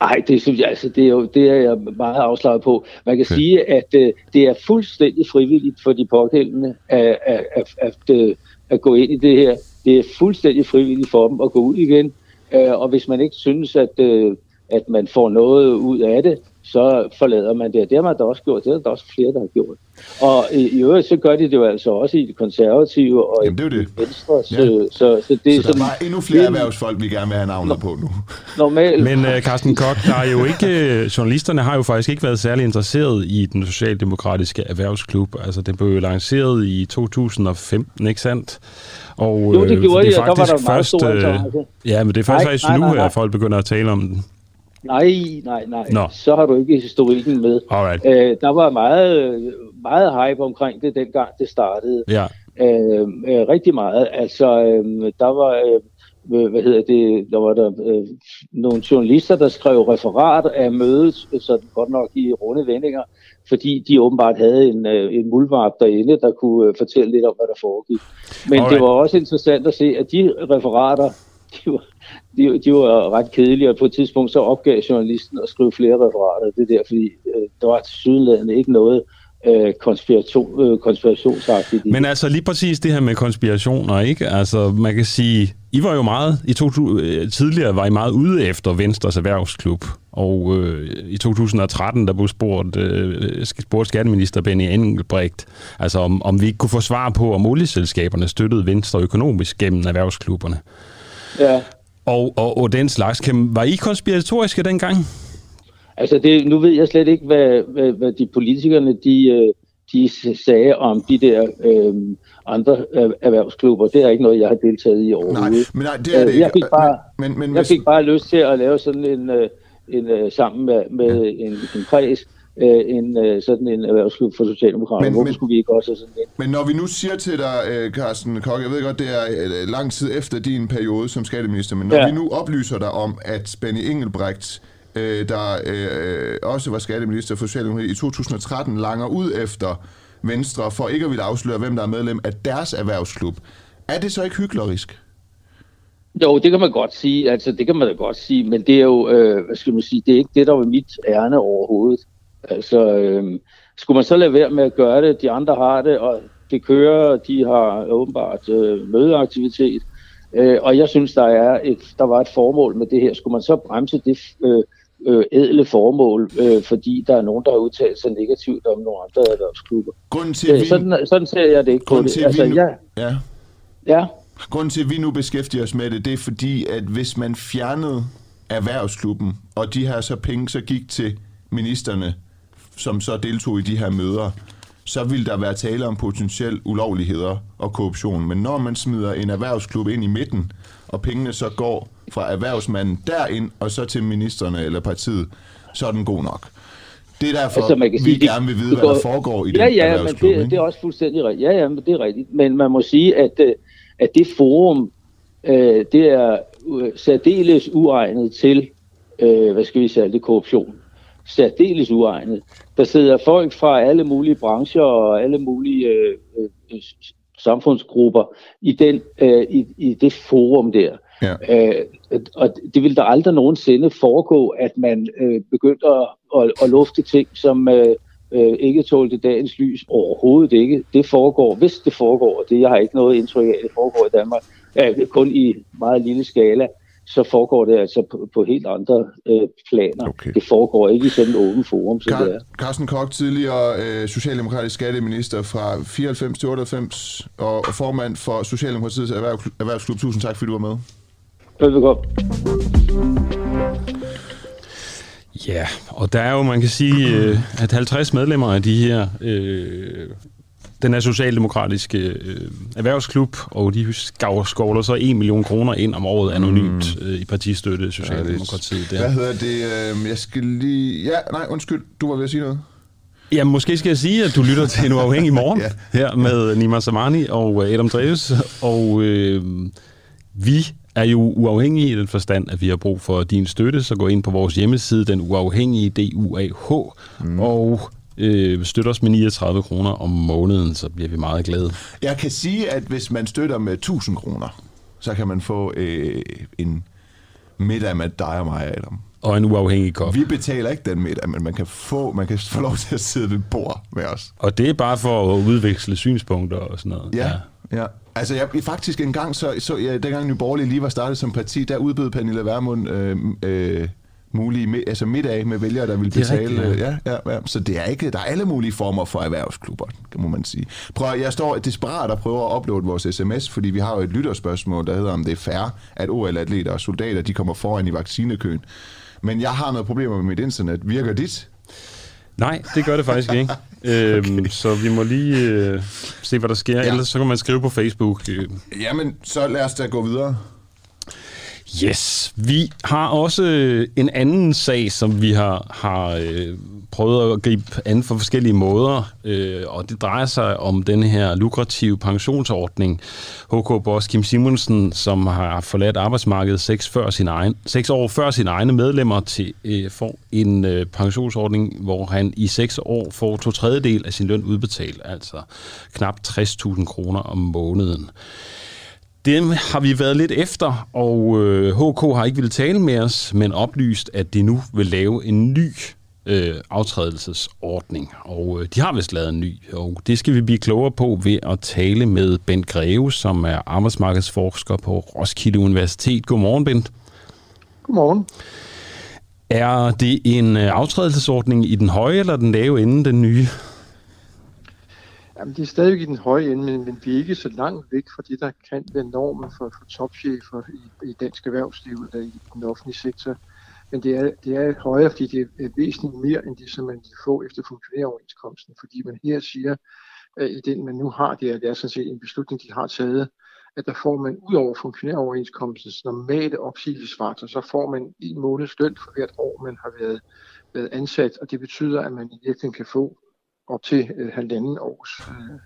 Nej, det synes jeg altså, det er, jo, det er jeg meget afslaget på. Man kan okay. sige, at øh, det er fuldstændig frivilligt for de pågældende at, at, at, at, øh, at gå ind i det her. Det er fuldstændig frivilligt for dem at gå ud igen. Øh, og hvis man ikke synes, at, øh, at man får noget ud af det, så forlader man det. Det har man da også gjort. Det er der også flere, der har gjort. Og i, i øvrigt, så gør de det jo altså også i det konservative og Jamen, det er i det. venstre. Så, ja. så, så, så, det så der er endnu flere det, erhvervsfolk, vi gerne vil have navnet på nu. Normalt. Men uh, Carsten Koch, der er jo ikke, øh, journalisterne har jo faktisk ikke været særlig interesseret i den socialdemokratiske erhvervsklub. Altså, den blev jo lanceret i 2015, ikke sandt? Og, jo, det gjorde det, og der var der meget stor interesse. Ja, men det er først nej, nej, nu, at folk begynder at tale om den. Nej, nej, nej. Nå. Så har du ikke historikken med. Alright. Øh, der var meget, meget hype omkring det, dengang det startede. Ja. Øh, øh, rigtig meget. Altså, øh, der var... Øh, hvad hedder det, der var der øh, nogle journalister, der skrev referat af mødet, så godt nok i runde vendinger, fordi de åbenbart havde en, øh, en muldvarp derinde, der kunne øh, fortælle lidt om, hvad der foregik. Men Alright. det var også interessant at se, at de referater, de var, de, de var ret kedelige, og på et tidspunkt så opgav journalisten at skrive flere referater. Det der, fordi øh, der var til ikke noget øh, konspiration, øh, konspirationsagtigt. Men altså lige præcis det her med konspirationer, ikke? Altså man kan sige, I var jo meget, i to, øh, tidligere var I meget ude efter Venstres erhvervsklub, og øh, i 2013, der blev spurgt, øh, spurgt skatteminister Benny Engelbrecht, altså om, om vi ikke kunne få svar på, om olieselskaberne støttede Venstre økonomisk gennem erhvervsklubberne. Ja og, og, og den slags. Kan, var I konspiratoriske dengang? Altså, det, nu ved jeg slet ikke, hvad, hvad, hvad de politikerne de, øh, de sagde om de der øh, andre erhvervsklubber. Det er ikke noget, jeg har deltaget i overhovedet. Nej, men nej, det er det øh, jeg fik bare, men, men, jeg fik bare lyst til at lave sådan en, øh, en, en sammen med, med ja. en, en kreds, øh, en øh, sådan en erhvervsklub for Socialdemokraterne. Men, Hvorfor men, skulle vi ikke også have sådan en? Men når vi nu siger til dig, øh, Carsten Kok, jeg ved godt, det er øh, lang tid efter din periode som skatteminister, men når ja. vi nu oplyser dig om, at Benny Engelbrecht, øh, der øh, også var skatteminister for Socialdemokratiet i 2013, langer ud efter Venstre for ikke at ville afsløre, hvem der er medlem af deres erhvervsklub. Er det så ikke hyklerisk? Jo, det kan man godt sige. Altså, det kan man da godt sige, men det er jo, øh, hvad skal man sige, det er ikke det, der var mit ærne overhovedet. Altså, øh, skulle man så lade være med at gøre det, de andre har det, og det kører, de har åbenbart øh, mødeaktivitet, øh, og jeg synes, der, er et, der var et formål med det her. Skulle man så bremse det øh, øh, edle formål, øh, fordi der er nogen, der har udtalt sig negativt om nogle andre erhvervsklubber. Grunden til, øh, vi... sådan, sådan ser jeg det ikke på det. Altså, nu... ja. ja. Ja. Grunden til, at vi nu beskæftiger os med det, det er fordi, at hvis man fjernede erhvervsklubben, og de her så penge så gik til ministerne som så deltog i de her møder, så vil der være tale om potentiel ulovligheder og korruption. Men når man smider en erhvervsklub ind i midten, og pengene så går fra erhvervsmanden derind, og så til ministerne eller partiet, så er den god nok. Det er derfor, altså, man kan vi sige, gerne vil vide, det går, hvad der foregår i ja, den ja, men det, det er også fuldstændig rigtigt. Ja, ja, men det er rigtigt. Men man må sige, at, øh, at det forum, øh, det er øh, særdeles uegnet til, øh, hvad skal vi sige, det korruption. Særdeles uegnet. Der sidder folk fra alle mulige brancher og alle mulige øh, øh, samfundsgrupper i, den, øh, i, i det forum der. Ja. Øh, og det vil der aldrig nogensinde foregå, at man øh, begyndte at, at, at lufte ting, som øh, øh, ikke tålte dagens lys overhovedet ikke. Det foregår, hvis det foregår, og det jeg har ikke noget indtryk af, at det foregår i Danmark, øh, kun i meget lille skala, så foregår det altså på, på helt andre øh, planer. Okay. Det foregår ikke i sådan en åben forum, som Kar- det er. Carsten Koch, tidligere øh, socialdemokratisk skatteminister fra 94 til 98 og, og formand for Socialdemokratiets erhverv, erhvervsklub. Tusind tak, fordi du var med. Velbekomme. Ja, og der er jo, man kan sige, øh, at 50 medlemmer af de her øh, den er socialdemokratiske øh, erhvervsklub, og de skovler så 1 million kroner ind om året anonymt mm. øh, i partistøtte Socialdemokratiet. Ja, Hvad hedder det? Øh, jeg skal lige... Ja, nej, undskyld, du var ved at sige noget. Ja, måske skal jeg sige, at du lytter til en uafhængig morgen ja. her med Nima Samani og Adam Dreves, og øh, vi er jo uafhængige i den forstand, at vi har brug for din støtte, så gå ind på vores hjemmeside, den uafhængige DUAH, mm. og øh, støtter os med 39 kroner om måneden, så bliver vi meget glade. Jeg kan sige, at hvis man støtter med 1000 kroner, så kan man få øh, en middag med dig og mig, Adam. Og en uafhængig kop. Vi betaler ikke den middag, men man kan få, man kan få lov til at sidde ved bord med os. Og det er bare for at udveksle synspunkter og sådan noget. Ja, ja. ja. Altså, jeg, faktisk en gang, så, så ja, dengang Nye Borgerlige lige var startet som parti, der udbød Pernille Vermund øh, øh, mulige altså middag med vælgere, der vil betale. Rigtigt, ja. Ja, ja, ja. Så det er ikke, der er alle mulige former for erhvervsklubber, må man sige. Prøv, jeg står desperat og prøver at uploade vores sms, fordi vi har jo et lytterspørgsmål, der hedder, om det er fair, at OL-atleter og soldater, de kommer foran i vaccinekøen. Men jeg har noget problemer med mit internet. Virker dit? Nej, det gør det faktisk ikke. øhm, okay. Så vi må lige øh, se, hvad der sker. Ja. Ellers så kan man skrive på Facebook. Øh. Jamen, så lad os da gå videre. Yes, vi har også øh, en anden sag, som vi har, har øh, prøvet at gribe an for forskellige måder, øh, og det drejer sig om den her lukrative pensionsordning. HK Boss Kim Simonsen, som har forladt arbejdsmarkedet seks, før sin egen, seks år før sine egne medlemmer til øh, får en øh, pensionsordning, hvor han i seks år får to tredjedel af sin løn udbetalt, altså knap 60.000 kroner om måneden. Dem har vi været lidt efter, og øh, HK har ikke ville tale med os, men oplyst, at de nu vil lave en ny øh, aftrædelsesordning. Og øh, de har vist lavet en ny, og det skal vi blive klogere på ved at tale med Bent Greve, som er arbejdsmarkedsforsker på Roskilde Universitet. Godmorgen, Bent. Godmorgen. Er det en øh, aftrædelsesordning i den høje eller den lave ende, den nye? Jamen, det er stadigvæk i den høje ende, men, men vi er ikke så langt væk fra det, der kan være normen for, for topchefer i, i dansk erhvervsliv eller i den offentlige sektor. Men det er, det er højere, fordi det er væsentligt mere end det, som man kan få efter funktionæroverenskomsten. Fordi man her siger, at i den man nu har, det er, det er sådan set en beslutning, de har taget, at der får man ud over funktionæroverenskomstens normale opsigelsesfaktor, så får man en måneds løn for hvert år, man har været, været ansat, og det betyder, at man i virkeligheden kan få op til øh, halvanden års øh,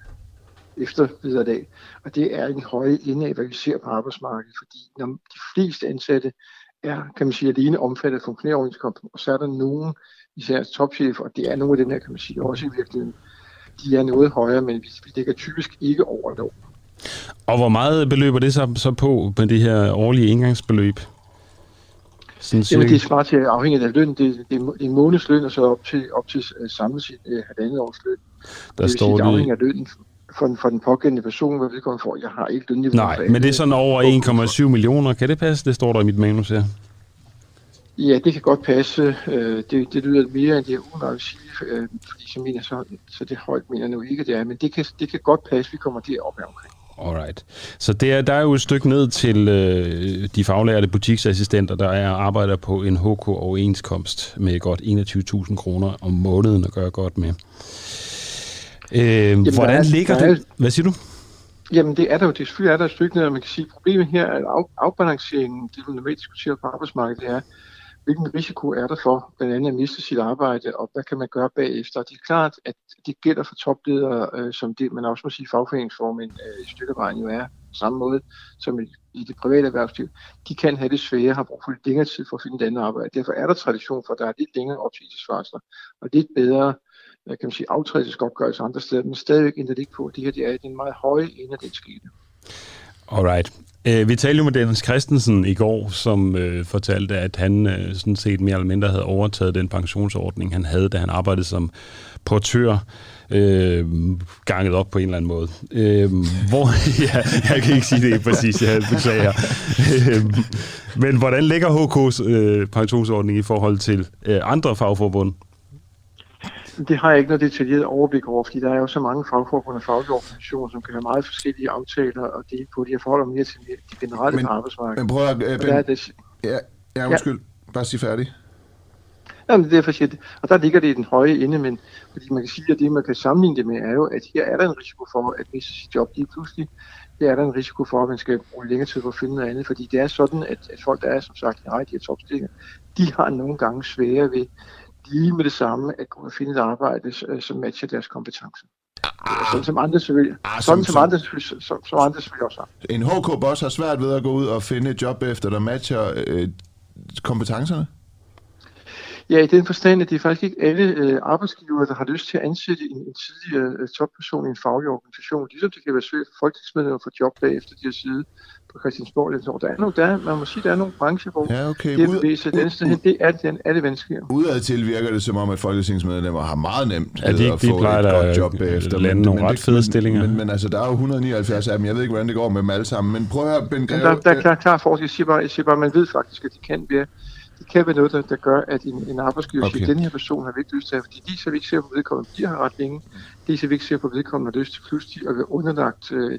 eftervederlag. Og det er en høje ende af, hvad vi ser på arbejdsmarkedet, fordi når de fleste ansatte er, kan man sige, alene omfattet af funktionæroverenskomsten, og så er der nogen, især topchef, og det er nogle af dem her, kan man sige, også i virkeligheden, de er noget højere, men vi, vi ligger typisk ikke over lov. Og hvor meget beløber det så, så på med det her årlige indgangsbeløb? Sådan Jamen, det svarer til afhængigt af løn. Det, det er en månedsløn, og så op til, op til uh, samlet sit uh, halvandet års løn. Der det står sige, det afhængig af lønnen for, for den pågældende person, hvad vedkommende får. Jeg har ikke lønniveau. Nej, men det er sådan over 1,7 millioner. Kan det passe? Det står der i mit manus her. Ja, det kan godt passe. Øh, det, det lyder mere end det uden at sige, fordi så mener så, så det højt mener jeg nu ikke, det er. Men det kan, det kan godt passe, vi kommer derop omkring. Alright. Så det er, der er jo et stykke ned til øh, de faglærte butiksassistenter, der er arbejder på en HK-overenskomst med godt 21.000 kroner om måneden at gøre godt med. Øh, Jamen, hvordan er, ligger er, det? Hvad siger du? Jamen det er der jo, det selvfølgelig er der et stykke ned, og man kan sige, at problemet her er, at af, afbalanceringen, det vi normalt diskuterer på arbejdsmarkedet, er, hvilken risiko er der for blandt andet at miste sit arbejde, og hvad kan man gøre bagefter. Det er klart, at det gælder for topledere, øh, som det, man også må sige fagforeningsformen øh, i stykkevejen jo er, på samme måde som i, i det private erhvervsliv. De kan have det svære, har brug for lidt længere tid for at finde et andet arbejde. Derfor er der tradition for, at der er lidt længere opsigelsesvarsler, og lidt bedre kan man sige, aftrædelsesopgørelse andre steder, men stadigvæk ændrer det ikke på, at det her det er den meget høje ende af den skete. Alright. Øh, vi talte jo med Dennis Christensen i går, som øh, fortalte, at han øh, sådan set mere eller mindre havde overtaget den pensionsordning, han havde, da han arbejdede som portør, øh, ganget op på en eller anden måde. Øh, hvor, ja, jeg kan ikke sige det præcis, jeg beklager. Øh, men hvordan ligger HK's øh, pensionsordning i forhold til øh, andre fagforbund? Det har jeg ikke noget detaljeret overblik over, fordi der er jo så mange fagforbund og faglige organisationer, som kan have meget forskellige aftaler og dele på. De har forholder mere til det generelle men, arbejdsmarked. Men prøv at... Uh, ben, er det, ja, ja, undskyld. Ja. Bare sige færdig. Jamen, det er derfor, jeg Og der ligger det i den høje ende, men fordi man kan sige, at det, man kan sammenligne det med, er jo, at her er der en risiko for at miste sit job lige pludselig. Det er der en risiko for, at man skal bruge længere tid på at finde noget andet, fordi det er sådan, at, at folk, der er, som sagt, i de her topstillinger, de har nogle gange svære ved lige med det samme at kunne finde et arbejde, øh, som matcher deres kompetencer. Ah, sådan som andre selvfølgelig, ah, sådan som, som, andre, som, som, som andre selvfølgelig også har. En HK-boss har svært ved at gå ud og finde et job efter, der matcher øh, kompetencerne? Ja, i den forstand, at det er faktisk ikke alle øh, arbejdsgivere, der har lyst til at ansætte en, en tidligere øh, topperson i en faglig organisation. Ligesom det kan være svært for folketingsmedlemmer at få job bagefter de har siddet på Christiansborg. Der er nogle, der, man må sige, der er nogle brancher, hvor ja, okay. det bevæge sig den sted det er, det er det vanskeligere. Udad til virker det som om, at folketingsmedlemmer har meget nemt ja, de, at få et godt job bagefter. Lande men, nogle men, ret fede stillinger. Men, men, altså, der er jo 179 af dem. Jeg ved ikke, hvordan det går med dem alle sammen. Men prøv at høre, Ben Greve. Der, der er klar, klar forskel. Jeg siger bare, jeg siger bare, man ved faktisk, at de kan være det kan være noget, der, der gør, at en, en arbejdsgiver okay. siger, den her person har vi ikke lyst til, fordi de så vi ikke ser på vedkommende, de har ret længe, de så vi ikke ser på vedkommende, har lyst til pludselig at være underlagt øh,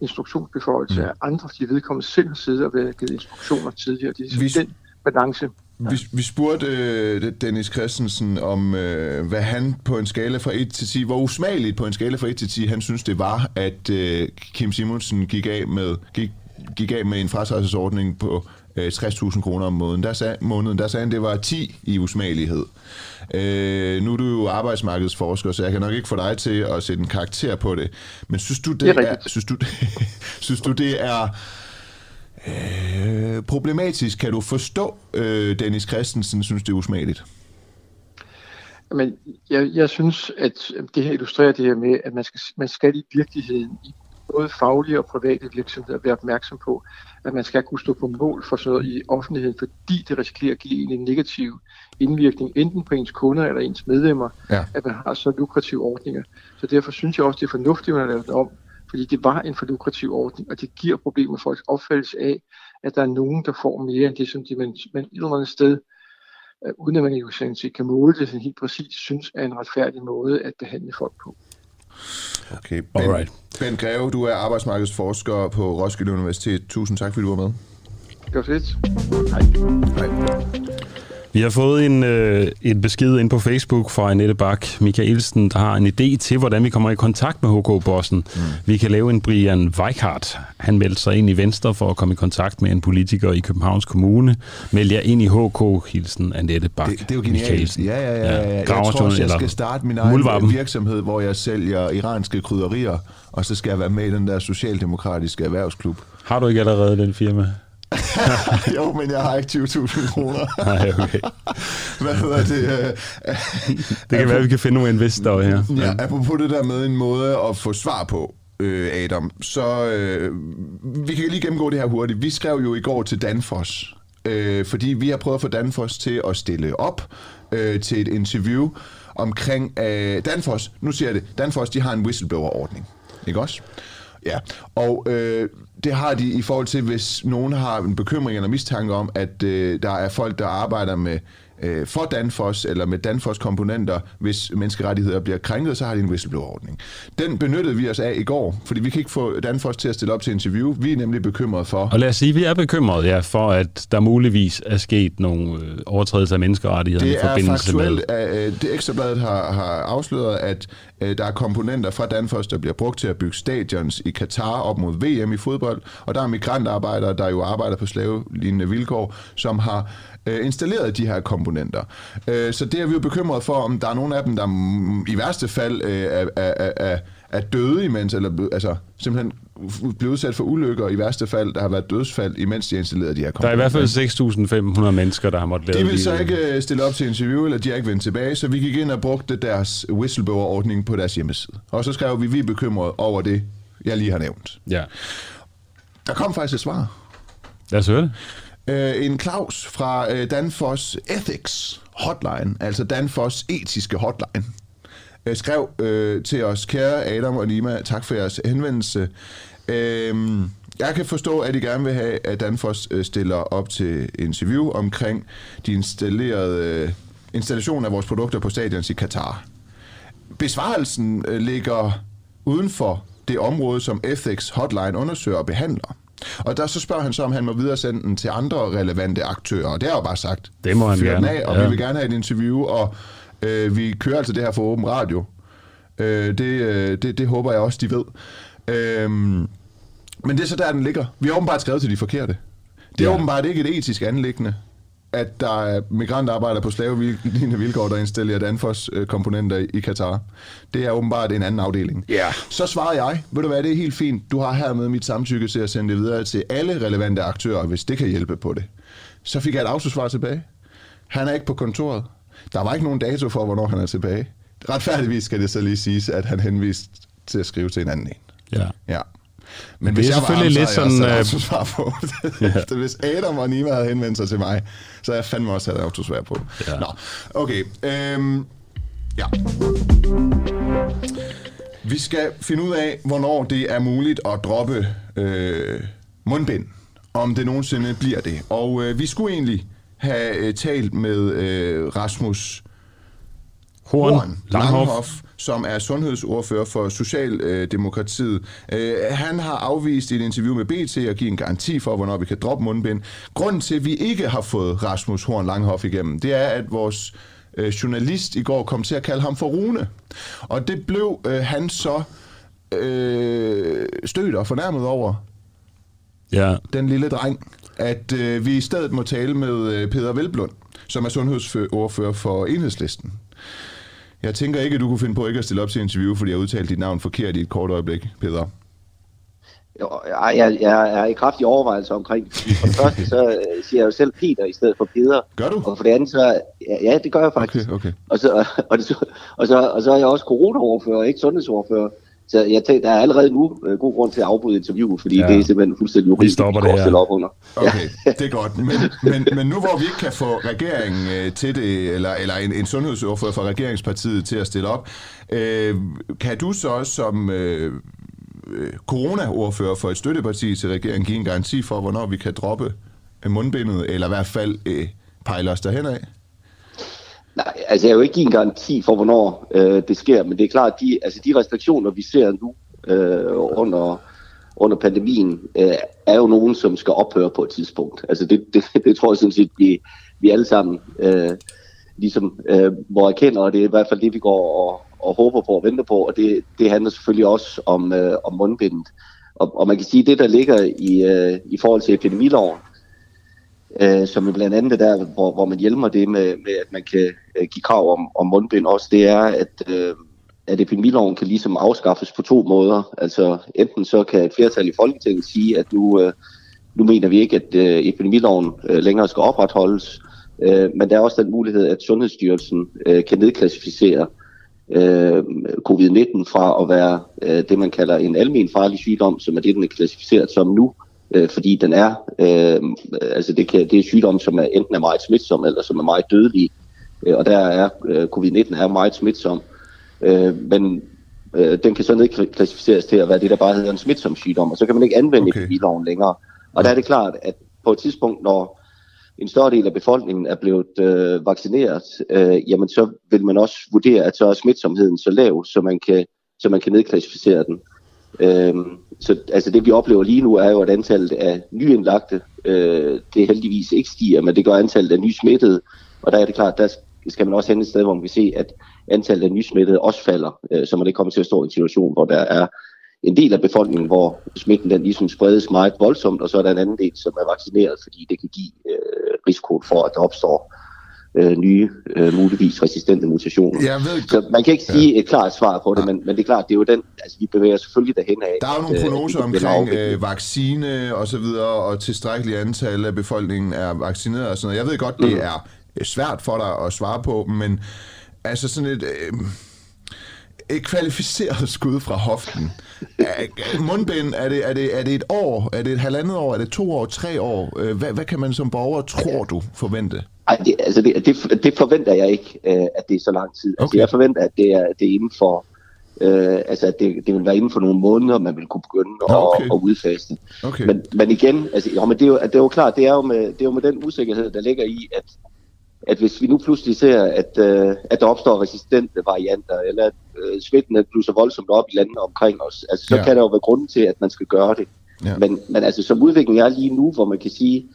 instruktionsbeføjelse mm. af andre, de vedkommende selv har siddet og været givet instruktioner tidligere. Det er vi, den balance. Ja. Vi, vi spurgte øh, Dennis Christensen om, øh, hvad han på en skala fra 1 til 10, hvor usmageligt på en skala fra 1 til 10, han synes det var, at øh, Kim Simonsen gik af med, gik, gik af med en fratrædelsesordning på 60.000 øh, kroner om måneden. Der sag, måneden. Der sagde han, det var 10 i usmagelighed. Øh, nu er du jo arbejdsmarkedsforsker, så jeg kan nok ikke få dig til at sætte en karakter på det. Men synes du, det, det er, er synes du, synes du, det er øh, problematisk? Kan du forstå, øh, Dennis Christensen synes, det er usmageligt? Men jeg, jeg synes, at det her illustrerer det her med, at man skal, man skal i virkeligheden i både faglige og private virksomheder være opmærksom på, at man skal kunne stå på mål for sådan noget i offentligheden, fordi det risikerer at give en negativ indvirkning, enten på ens kunder eller ens medlemmer, ja. at man har så lukrative ordninger. Så derfor synes jeg også, det er fornuftigt, at man har lavet det om, fordi det var en for lukrativ ordning, og det giver problemer med folks opfattelse af, at der er nogen, der får mere end det, som de man, man et eller andet sted, uh, uden at man jo kan måle det sådan helt præcis, synes er en retfærdig måde at behandle folk på. Okay. Ben, Alright. ben Greve, du er arbejdsmarkedsforsker på Roskilde Universitet. Tusind tak, fordi du var med. Det var fedt. Hej. Hej. Vi har fået en, øh, en besked ind på Facebook fra Annette Bak Michaelsen, der har en idé til, hvordan vi kommer i kontakt med HK-bossen. Mm. Vi kan lave en Brian Weikart. Han meldte sig ind i Venstre for at komme i kontakt med en politiker i Københavns Kommune. Meld jer ind i HK, hilsen Annette Bak det, det er jo genialt. Michaelsen. Ja, ja, ja. ja. Jeg tror også, jeg skal starte min egen mulvarpen. virksomhed, hvor jeg sælger iranske krydderier, og så skal jeg være med i den der socialdemokratiske erhvervsklub. Har du ikke allerede den firma? jo, men jeg har ikke 20.000 kroner. Nej, okay. Hvad hedder det? det kan være, at vi kan finde nogle investorer her. Ja, apropos det der med en måde at få svar på, øh, Adam, så øh, vi kan lige gennemgå det her hurtigt. Vi skrev jo i går til Danfoss, øh, fordi vi har prøvet at få Danfoss til at stille op øh, til et interview omkring øh, Danfoss. Nu siger jeg det. Danfoss, de har en whistleblower-ordning. Ikke også? Ja, og øh, det har de i forhold til, hvis nogen har en bekymring eller mistanke om, at øh, der er folk, der arbejder med øh, for Danfoss eller med Danfoss komponenter, hvis menneskerettigheder bliver krænket, så har de en whistleblower-ordning. Den benyttede vi os af i går, fordi vi kan ikke få Danfoss til at stille op til interview. Vi er nemlig bekymrede for... Og lad os sige, at vi er bekymrede ja, for, at der muligvis er sket nogle øh, overtrædelser af menneskerettigheder i forbindelse faktuelt, med... Det er faktuelt, det Ekstrabladet har, har afsløret, at Øh, der er komponenter fra Danfoss, der bliver brugt til at bygge stadions i Katar op mod VM i fodbold, og der er migrantarbejdere, der jo arbejder på slavelignende vilkår, som har øh, installeret de her komponenter. Øh, så det er vi jo bekymret for, om der er nogle af dem, der i værste fald øh, er, er, er, er døde imens, eller altså simpelthen blevet udsat for ulykker, i værste fald, der har været dødsfald, imens de har installeret de her komponenter. Der er i hvert fald 6.500 mennesker, der har måttet lave De vil så ikke øh, stille op til interview, eller de har ikke vendt tilbage, så vi gik ind og brugte deres whistleblower-ordning på deres hjemmeside. Og så skrev vi, vi er bekymrede over det, jeg lige har nævnt. Ja. Der kom faktisk et svar. Lad os høre det. Øh, en Claus fra øh, Danfoss Ethics Hotline, altså Danfoss etiske hotline, øh, skrev øh, til os, kære Adam og Lima, tak for jeres henvendelse. Øh, jeg kan forstå, at I gerne vil have, at Danfoss øh, stiller op til interview omkring de installerede øh, installation af vores produkter på stadions i Katar. Besvarelsen øh, ligger uden for det område, som Ethics Hotline undersøger og behandler. Og der så spørger han så, om han må videre sende den til andre relevante aktører, og det har jeg jo bare sagt. Det må han gerne. Af, og ja. vi vil gerne have et interview, og øh, vi kører altså det her for åben radio. Øh, det, øh, det, det håber jeg også, de ved. Øh, men det er så der, den ligger. Vi har åbenbart skrevet til de forkerte. Det er ja. åbenbart ikke et etisk anlæggende at der er migrantarbejdere på slavelignende vilkår, der installerer Danfoss-komponenter i Katar. Det er åbenbart en anden afdeling. Ja. Yeah. Så svarer jeg, ved du hvad, det er helt fint. Du har hermed mit samtykke til at sende det videre til alle relevante aktører, hvis det kan hjælpe på det. Så fik jeg et autosvar tilbage. Han er ikke på kontoret. Der var ikke nogen dato for, hvornår han er tilbage. Retfærdigvis skal det så lige siges, at han henviste til at skrive til en anden en. Ja. Ja. Men det er selvfølgelig lidt sådan... Jeg også på. ja. Hvis Adam og Nima havde henvendt sig til mig, så jeg fandme også havde autosvar på. Ja. Nå, okay. Øhm, ja. Vi skal finde ud af, hvornår det er muligt at droppe øh, mundbind. Om det nogensinde bliver det. Og øh, vi skulle egentlig have øh, talt med øh, Rasmus Horn, Horn Langhoff, Langhoff, som er sundhedsordfører for Socialdemokratiet. Øh, han har afvist i et interview med BT at give en garanti for, hvornår vi kan droppe mundbind. Grunden til, at vi ikke har fået Rasmus Horn Langhoff igennem, det er, at vores øh, journalist i går kom til at kalde ham for Rune. Og det blev øh, han så øh, stødt og fornærmet over. Ja. Den lille dreng. At øh, vi i stedet må tale med øh, Peter Velblund, som er sundhedsordfører for Enhedslisten. Jeg tænker ikke, at du kunne finde på ikke at stille op til interview, fordi jeg udtalte dit navn forkert i et kort øjeblik, Peter. Jo, jeg, jeg, jeg er i kraftig overvejelse omkring For det første, så øh, siger jeg jo selv Peter i stedet for Peter. Gør du? Og for det andet, så... Ja, det gør jeg faktisk. Okay, okay. Og, så, og, så, og, så, og så er jeg også corona-overfører, ikke sundhedsordfører. Så jeg tænkte, der er allerede nu øh, god grund til at afbryde interviewet, fordi ja. det er simpelthen fuldstændig urimeligt, vi stopper det her. op under. Okay, ja. det er godt. Men, men, men nu hvor vi ikke kan få regeringen øh, til det, eller, eller en, en sundhedsordfører fra regeringspartiet til at stille op, øh, kan du så som øh, øh, corona-ordfører for et støtteparti til regeringen give en garanti for, hvornår vi kan droppe mundbindet, eller i hvert fald øh, pejle os derhen af? Nej, altså jeg vil ikke give en garanti for, hvornår øh, det sker, men det er klart, at de, altså, de restriktioner, vi ser nu øh, under, under pandemien, øh, er jo nogen, som skal ophøre på et tidspunkt. Altså det, det, det tror jeg sådan set, vi, vi alle sammen øh, ligesom øh, må erkende, og det er i hvert fald det, vi går og, og håber på og venter på, og det, det handler selvfølgelig også om, øh, om mundbindet. Og, og man kan sige, at det, der ligger i, øh, i forhold til epidemiloven, øh, som blandt andet der, hvor, hvor man hjælper det med, med, at man kan øh, give krav om, om mundbind også, det er, at, øh, at epidemiloven kan ligesom afskaffes på to måder. Altså enten så kan et flertal i Folketinget sige, at nu, øh, nu mener vi ikke, at øh, epidemiloven øh, længere skal opretholdes, øh, men der er også den mulighed, at Sundhedsstyrelsen øh, kan nedklassificere øh, covid-19 fra at være øh, det, man kalder en almen farlig sygdom, som er det, den er klassificeret som nu, øh, fordi den er, øh, altså det, kan, det er sygdomme, som er enten er meget smitsom, eller som er meget dødelige, øh, og der er øh, covid-19 er meget smitsom, øh, men øh, den kan så nedklassificeres til at være det, der bare hedder en smitsom sygdom, og så kan man ikke anvende okay. epidemiloven længere. Og der er det klart, at på et tidspunkt, når en større del af befolkningen er blevet øh, vaccineret, øh, jamen så vil man også vurdere, at så er smitsomheden så lav, så man kan, så man kan nedklassificere den. Øhm, så altså det vi oplever lige nu er jo, at antallet af nyindlagte, øh, det heldigvis ikke stiger, men det gør antallet af nysmittede, og der er det klart, der, skal man også hen et sted, hvor man kan se, at antallet af nysmittede også falder, øh, så man ikke kommer til at stå i en situation, hvor der er en del af befolkningen, hvor smitten den ligesom spredes meget voldsomt, og så er der en anden del, som er vaccineret, fordi det kan give øh, risiko for, at der opstår øh, nye, øh, muligvis resistente mutationer. Jeg ved, Så man kan ikke sige ja. et klart svar på det, men, men det er klart, det er jo den, altså vi bevæger os selvfølgelig derhen af. Der er jo nogle prognoser omkring øh, vaccine og så videre, og tilstrækkeligt antal af befolkningen er vaccineret og sådan noget. Jeg ved godt, det Mm. er svært for dig at svare på, men altså sådan et... Øh, et kvalificeret skud fra hoften. Er- Mundbind, er det, er, det, er det et år? Er det et halvandet år? Er det to år? Tre år? Øh, Hvad, hvad kan man som borger, tror du, forvente? Ej, det, altså det, det, det forventer jeg ikke, øh, at det er så lang tid. Altså Okay. jeg forventer, at det er, det er inden for, øh, altså at det, det vil være inden for nogle måneder, man vil kunne begynde at, okay. at udfase det. Okay. Men, men igen, altså, jo, men det, er jo, det er jo klart, det er jo, med, det er jo med den usikkerhed, der ligger i, at, at hvis vi nu pludselig ser, at, øh, at der opstår resistente varianter, eller at øh, smitten blusser voldsomt op i landene omkring os, altså, så Ja. kan der jo være grund til, at man skal gøre det. Ja. Men, men altså, som udviklingen er lige nu, hvor man kan sige,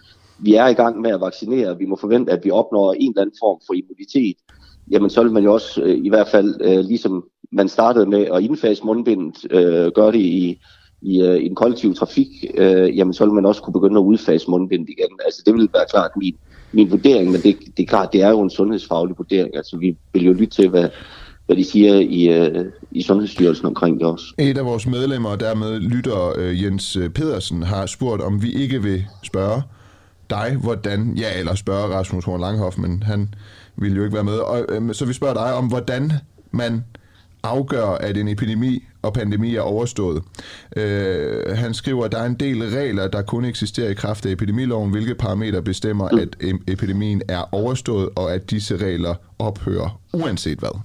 vi er i gang med at vaccinere, vi må forvente, at vi opnår en eller anden form for immunitet, jamen så vil man jo også øh, i hvert fald, øh, ligesom man startede med at indfase mundbindet, øh, gøre det i, i, øh, i en kollektiv trafik, øh, jamen så vil man også kunne begynde at udfase mundbindet igen. Altså det vil være klart min, min vurdering, men det, det er klart, det er jo en sundhedsfaglig vurdering. Altså vi vil jo lytte til, hvad, hvad de siger i, øh, i Sundhedsstyrelsen omkring det også. Et af vores medlemmer, og dermed lytter øh, Jens Pedersen, har spurgt, om vi ikke vil spørge dig, hvordan, ja, eller spørge Rasmus Horn Langhoff, men han ville jo ikke være med. Og, øh, så vi spørger dig om, hvordan man afgør, at en epidemi og pandemi er overstået. Øh, han skriver, at der er en del regler, der kun eksisterer i kraft af epidemiloven, hvilke parametre bestemmer, at em- epidemien er overstået, og at disse regler ophører, uanset hvad.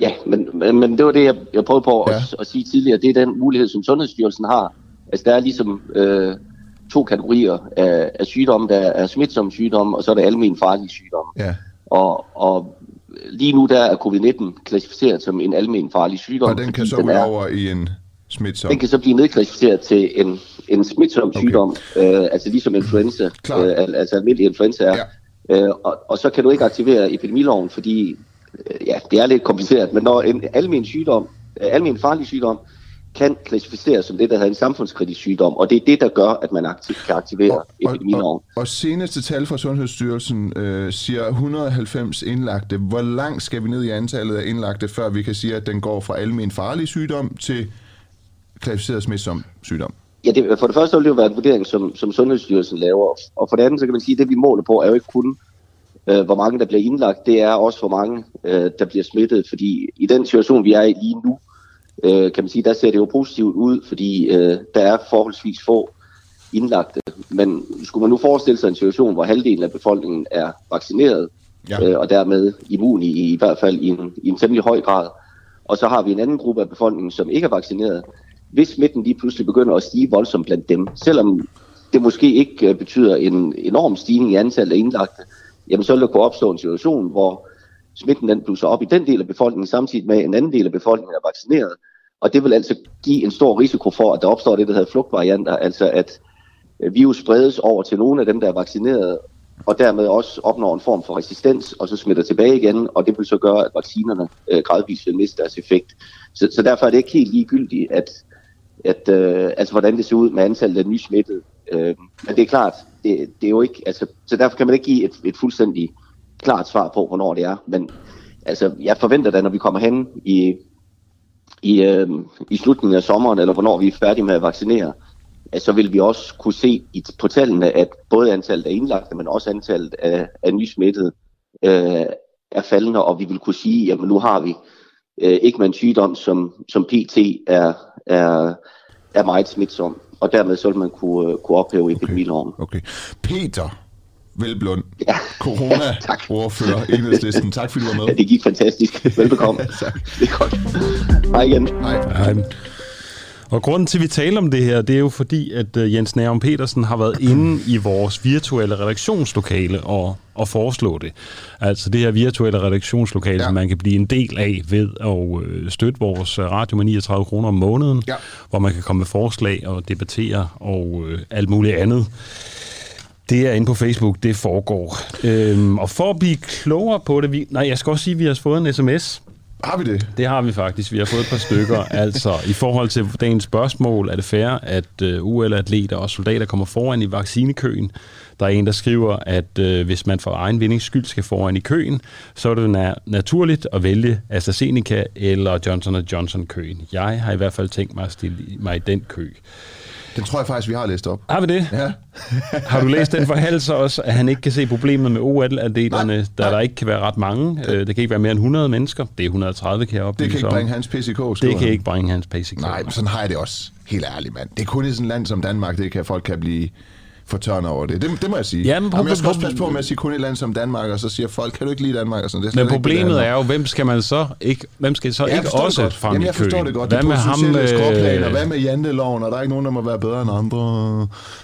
Ja, men, men, det var det, jeg, jeg prøvede på at, Ja. at, at sige tidligere. Det er den mulighed, som Sundhedsstyrelsen har. Altså, der er ligesom øh, to kategorier af, af sygdomme. Der er smitsomme sygdomme, og så er der almen farlige sygdomme. Ja. Og, og lige nu der er covid-19 klassificeret som en almen farlig sygdom. Og den kan så den ud er- over i en smitsom. Den kan så blive nedklassificeret til en, en smitsom Okay. sygdom, øh, altså ligesom influenza, øh, al- altså almindelig influenza er. Ja. Øh, og, og så kan du ikke aktivere epidemiloven, fordi øh, ja, det er lidt kompliceret, men når en almen sygdom, øh, almen farlig sygdom, kan klassificeres som det, der hedder en samfundskritisk sygdom, og det er det, der gør, at man aktiv, kan aktivere Og, og, og, og seneste tal fra Sundhedsstyrelsen øh, siger 190 indlagte. Hvor langt skal vi ned i antallet af indlagte, før vi kan sige, at den går fra almen farlig sygdom til klassificeret smitsom sygdom? Ja, det, for det første vil det jo være en vurdering, som, som Sundhedsstyrelsen laver, og for det andet, så kan man sige, at det vi måler på, er jo ikke kun, øh, hvor mange der bliver indlagt, det er også, hvor mange øh, der bliver smittet, fordi i den situation, vi er i lige nu, øh, kan man sige, der ser det jo positivt ud, fordi øh, der er forholdsvis få indlagte. Men skulle man nu forestille sig en situation, hvor halvdelen af befolkningen er vaccineret, Ja. øh, og dermed immun i, i hvert fald i en, i en temmelig høj grad, og så har vi en anden gruppe af befolkningen, som ikke er vaccineret, hvis smitten lige pludselig begynder at stige voldsomt blandt dem, selvom det måske ikke øh, betyder en enorm stigning i antallet af indlagte, jamen så vil der kunne opstå en situation, hvor smitten den blusser op i den del af befolkningen, samtidig med at en anden del af befolkningen er vaccineret. Og det vil altså give en stor risiko for, at der opstår det, der hedder flugtvarianter, altså at øh, virus spredes over til nogle af dem, der er vaccineret, og dermed også opnår en form for resistens, og så smitter tilbage igen, og det vil så gøre, at vaccinerne øh, gradvist vil miste deres effekt. Så, så derfor er det ikke helt ligegyldigt, at, at øh, altså, hvordan det ser ud med antallet af nysmittede. Øh, men det er klart, det, det er jo ikke, altså, så derfor kan man ikke give et, et fuldstændig klart svar på, hvornår det er. Men altså, jeg forventer da, når vi kommer hen i, i, øh, i slutningen af sommeren, eller hvornår vi er færdige med at vaccinere, at så vil vi også kunne se i, på tallene, at både antallet af indlagte, men også antallet af, af nysmittede øh, er faldende, og vi vil kunne sige, jamen nu har vi øh, ikke med en sygdom, som, som PT er, er, er meget smitsom, og dermed så vil man kunne, øh, kunne ophæve epidemiloven. Okay. Peter Velblund, Ja. corona-ordfører, enhedslisten. Tak fordi du var Ja, med. det gik fantastisk. Velbekomme. Tak. det er godt. Hej igen. Hej. Nej. Og grunden til, at vi taler om det her, det er jo fordi, at øh, Jens Nærum Petersen har været inde i vores virtuelle redaktionslokale og, og foreslå det. Altså det her virtuelle redaktionslokale, Ja. ja. som man kan blive en del af ved at øh, støtte vores øh, radio med 39 kroner om måneden, Ja. hvor man kan komme med forslag og debattere og øh, alt muligt andet. Det er inde på Facebook, det foregår. Øhm, og for at blive klogere på det, vi, nej, jeg skal også sige, at vi har fået en sms. Har vi det? Det har vi faktisk. Vi har fået et par stykker. altså, i forhold til dagens spørgsmål, er det fair, at uh, UL-atleter og soldater kommer foran i vaccinekøen? Der er en, der skriver, at uh, hvis man for egen vindings skyld skal foran i køen, så er det na- naturligt at vælge AstraZeneca eller Johnson Johnson-køen. Jeg har i hvert fald tænkt mig at stille mig i den kø. Den tror jeg faktisk, vi har læst op. Har vi det? Ja. har du læst den for Hals også, at han ikke kan se problemet med OL-atleterne, da der ikke kan være ret mange? Øh, det kan ikke være mere end 100 mennesker. Det er 130, kan jeg oplyse Det kan ikke bringe hans PCK, Det kan ikke bringe hans PCK. Nej, men sådan har jeg det også. Helt ærligt, mand. Det er kun i sådan et land som Danmark, det kan folk kan blive fortørnet over det. det. Det må jeg sige. Ja, men Jamen, jeg skal også passe på med at sige kun et land som Danmark, og så siger folk, kan du ikke lide Danmark? Og sådan. Det er Men det, problemet er jo, hvem skal man så ikke, hvem skal så Ja, ikke også godt. frem Jamen, jeg forstår det godt. Hvad det med ham? Øh, Hvad med janteloven? Og der er ikke nogen, der må være bedre end andre.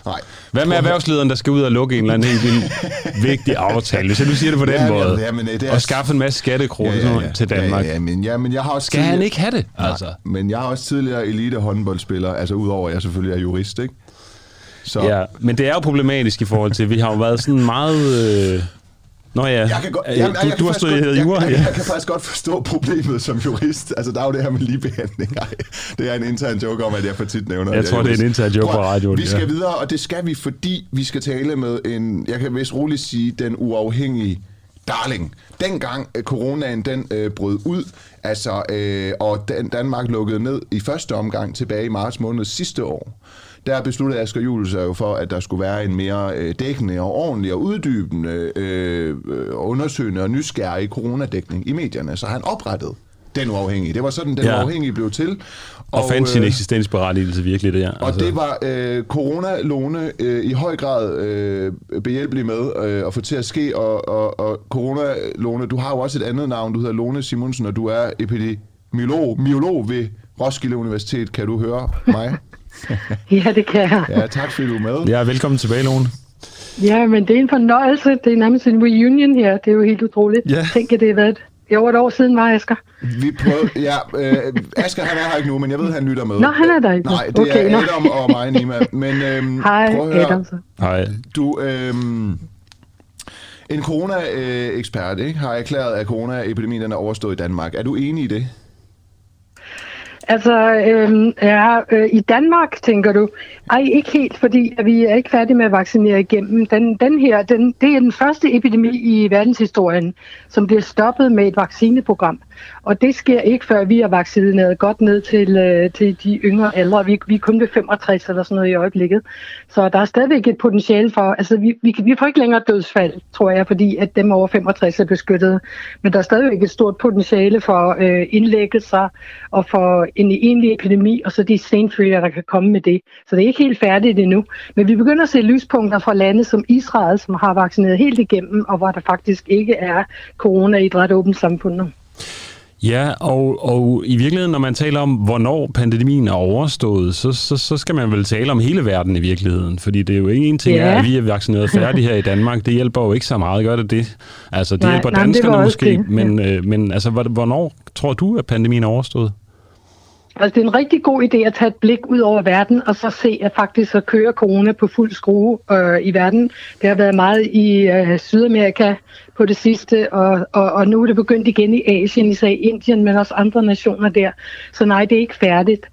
Nej. hvad med erhvervslederen, der skal ud og lukke en eller anden helt vigtig aftale? Hvis jeg nu siger det på den Ja, måde. ja, men, øh, det er- Og skaffe en masse skattekroner til Danmark. Ja, ja, men, ja, men jeg har også Skal han tidligere- ikke have det? Nej, Altså. Men jeg har også tidligere elite håndboldspiller, altså udover at jeg selvfølgelig er jurist, ikke? Så Ja, men det er jo problematisk i forhold til, vi har jo været sådan meget... Øh... Nå ja, Jeg kan godt, Øh, jamen, du, jeg du har studeret godt, jura. jeg, jeg, jeg, kan faktisk godt forstå problemet som jurist. Altså, der er jo det her med ligebehandling. Ej, det er en intern joke om, at jeg for tit nævner, Jeg at tror, det er en intern joke på radioen, Vi skal ja. videre, og det skal vi, fordi vi skal tale med en, jeg kan vist roligt sige, den uafhængige darling. Dengang øh, coronaen den øh, brød ud, altså, øh, og Dan- Danmark lukkede ned i første omgang tilbage i marts måned sidste år, der besluttede Asger Juhl sig jo for, at der skulle være en mere øh, dækkende og ordentlig og uddybende, øh, øh, undersøgende og nysgerrig coronadækning i medierne. Så han oprettede den uafhængige. Det var sådan, den Ja. uafhængige blev til. Og fandt sin øh, eksistensberettigelse virkelig der. og altså. det var øh, corona-låne øh, i høj grad øh, behjælpelig med øh, at få til at ske, og, og, og corona-låne, du har jo også et andet navn, du hedder Lone Simonsen, og du er epidemiolog miolog ved Roskilde Universitet. Kan du høre mig? Ja, det kan jeg. Ja, tak fordi du er med. Ja, velkommen tilbage, Lone. Ja, men det er en fornøjelse. Det er nærmest en reunion her. Det er jo helt utroligt. Ja. Tænk, at det har været det er over et år siden, var Asger. Vi prøvede, ja, øh, Asger han er her ikke nu, men jeg ved, han lytter med. Nå, han er der ikke. Nej, det Okay, er. Adam og mig, Nima. Men øhm, Hej, prøv at høre. Adam. Så. Hej. Du, øhm, en corona-ekspert ikke, har erklæret, at coronaepidemien er overstået i Danmark. Er du enig i det? Altså, øhm, ja, øh, i Danmark, tænker du? Ej, ikke helt, fordi at vi er ikke færdige med at vaccinere igennem. Den, den her, den, det er den første epidemi i verdenshistorien, som bliver stoppet med et vaccineprogram. Og det sker ikke, før vi er vaccineret godt ned til, øh, til de yngre aldre. Vi, vi er kun ved 65 eller sådan noget i øjeblikket. Så der er stadigvæk et potentiale for, altså vi, vi, vi får ikke længere dødsfald, tror jeg, fordi at dem over 65 er beskyttet. Men der er stadigvæk et stort potentiale for øh, indlæggelser og for en egentlig epidemi, og så de senfølger, der kan komme med det. Så det er ikke helt færdigt endnu. Men vi begynder at se lyspunkter fra lande som Israel, som har vaccineret helt igennem, og hvor der faktisk ikke er corona i et ret åbent samfund nu. Ja, og, og i virkeligheden, når man taler om, hvornår pandemien er overstået, så, så, så skal man vel tale om hele verden i virkeligheden. Fordi det er jo ikke en ting, Ja. at vi er vaccineret færdige her i Danmark. Det hjælper jo ikke så meget, gør det det? Altså, det Nej, hjælper nej, det danskerne også måske, det, men, øh, men altså, hvor- hvornår tror du, at pandemien er overstået? Altså, det er en rigtig god idé at tage et blik ud over verden, og så se, at faktisk så kører corona på fuld skrue øh, i verden. Det har været meget i øh, Sydamerika på det sidste, og, og, og nu er det begyndt igen i Asien, især i Indien, men også andre nationer der. Så nej, det er ikke færdigt.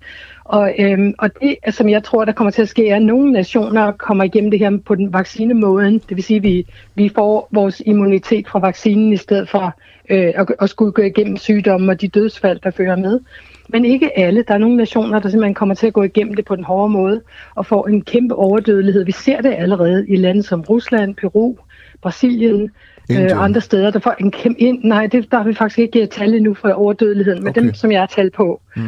Og, øhm, og det, som jeg tror, der kommer til at ske, er, at nogle nationer kommer igennem det her på den vaccinemåden. Det vil sige, at vi, vi får vores immunitet fra vaccinen i stedet for øh, at, at skulle gå igennem sygdomme og de dødsfald, der følger med. Men ikke alle. Der er nogle nationer, der simpelthen kommer til at gå igennem det på den hårde måde og får en kæmpe overdødelighed. Vi ser det allerede i lande som Rusland, Peru, Brasilien, Indien. øh, andre steder. Der får en kæmpe ind. Nej, det, der har vi faktisk ikke tal endnu for overdødeligheden, men Okay. dem, som jeg har tal på. Mm.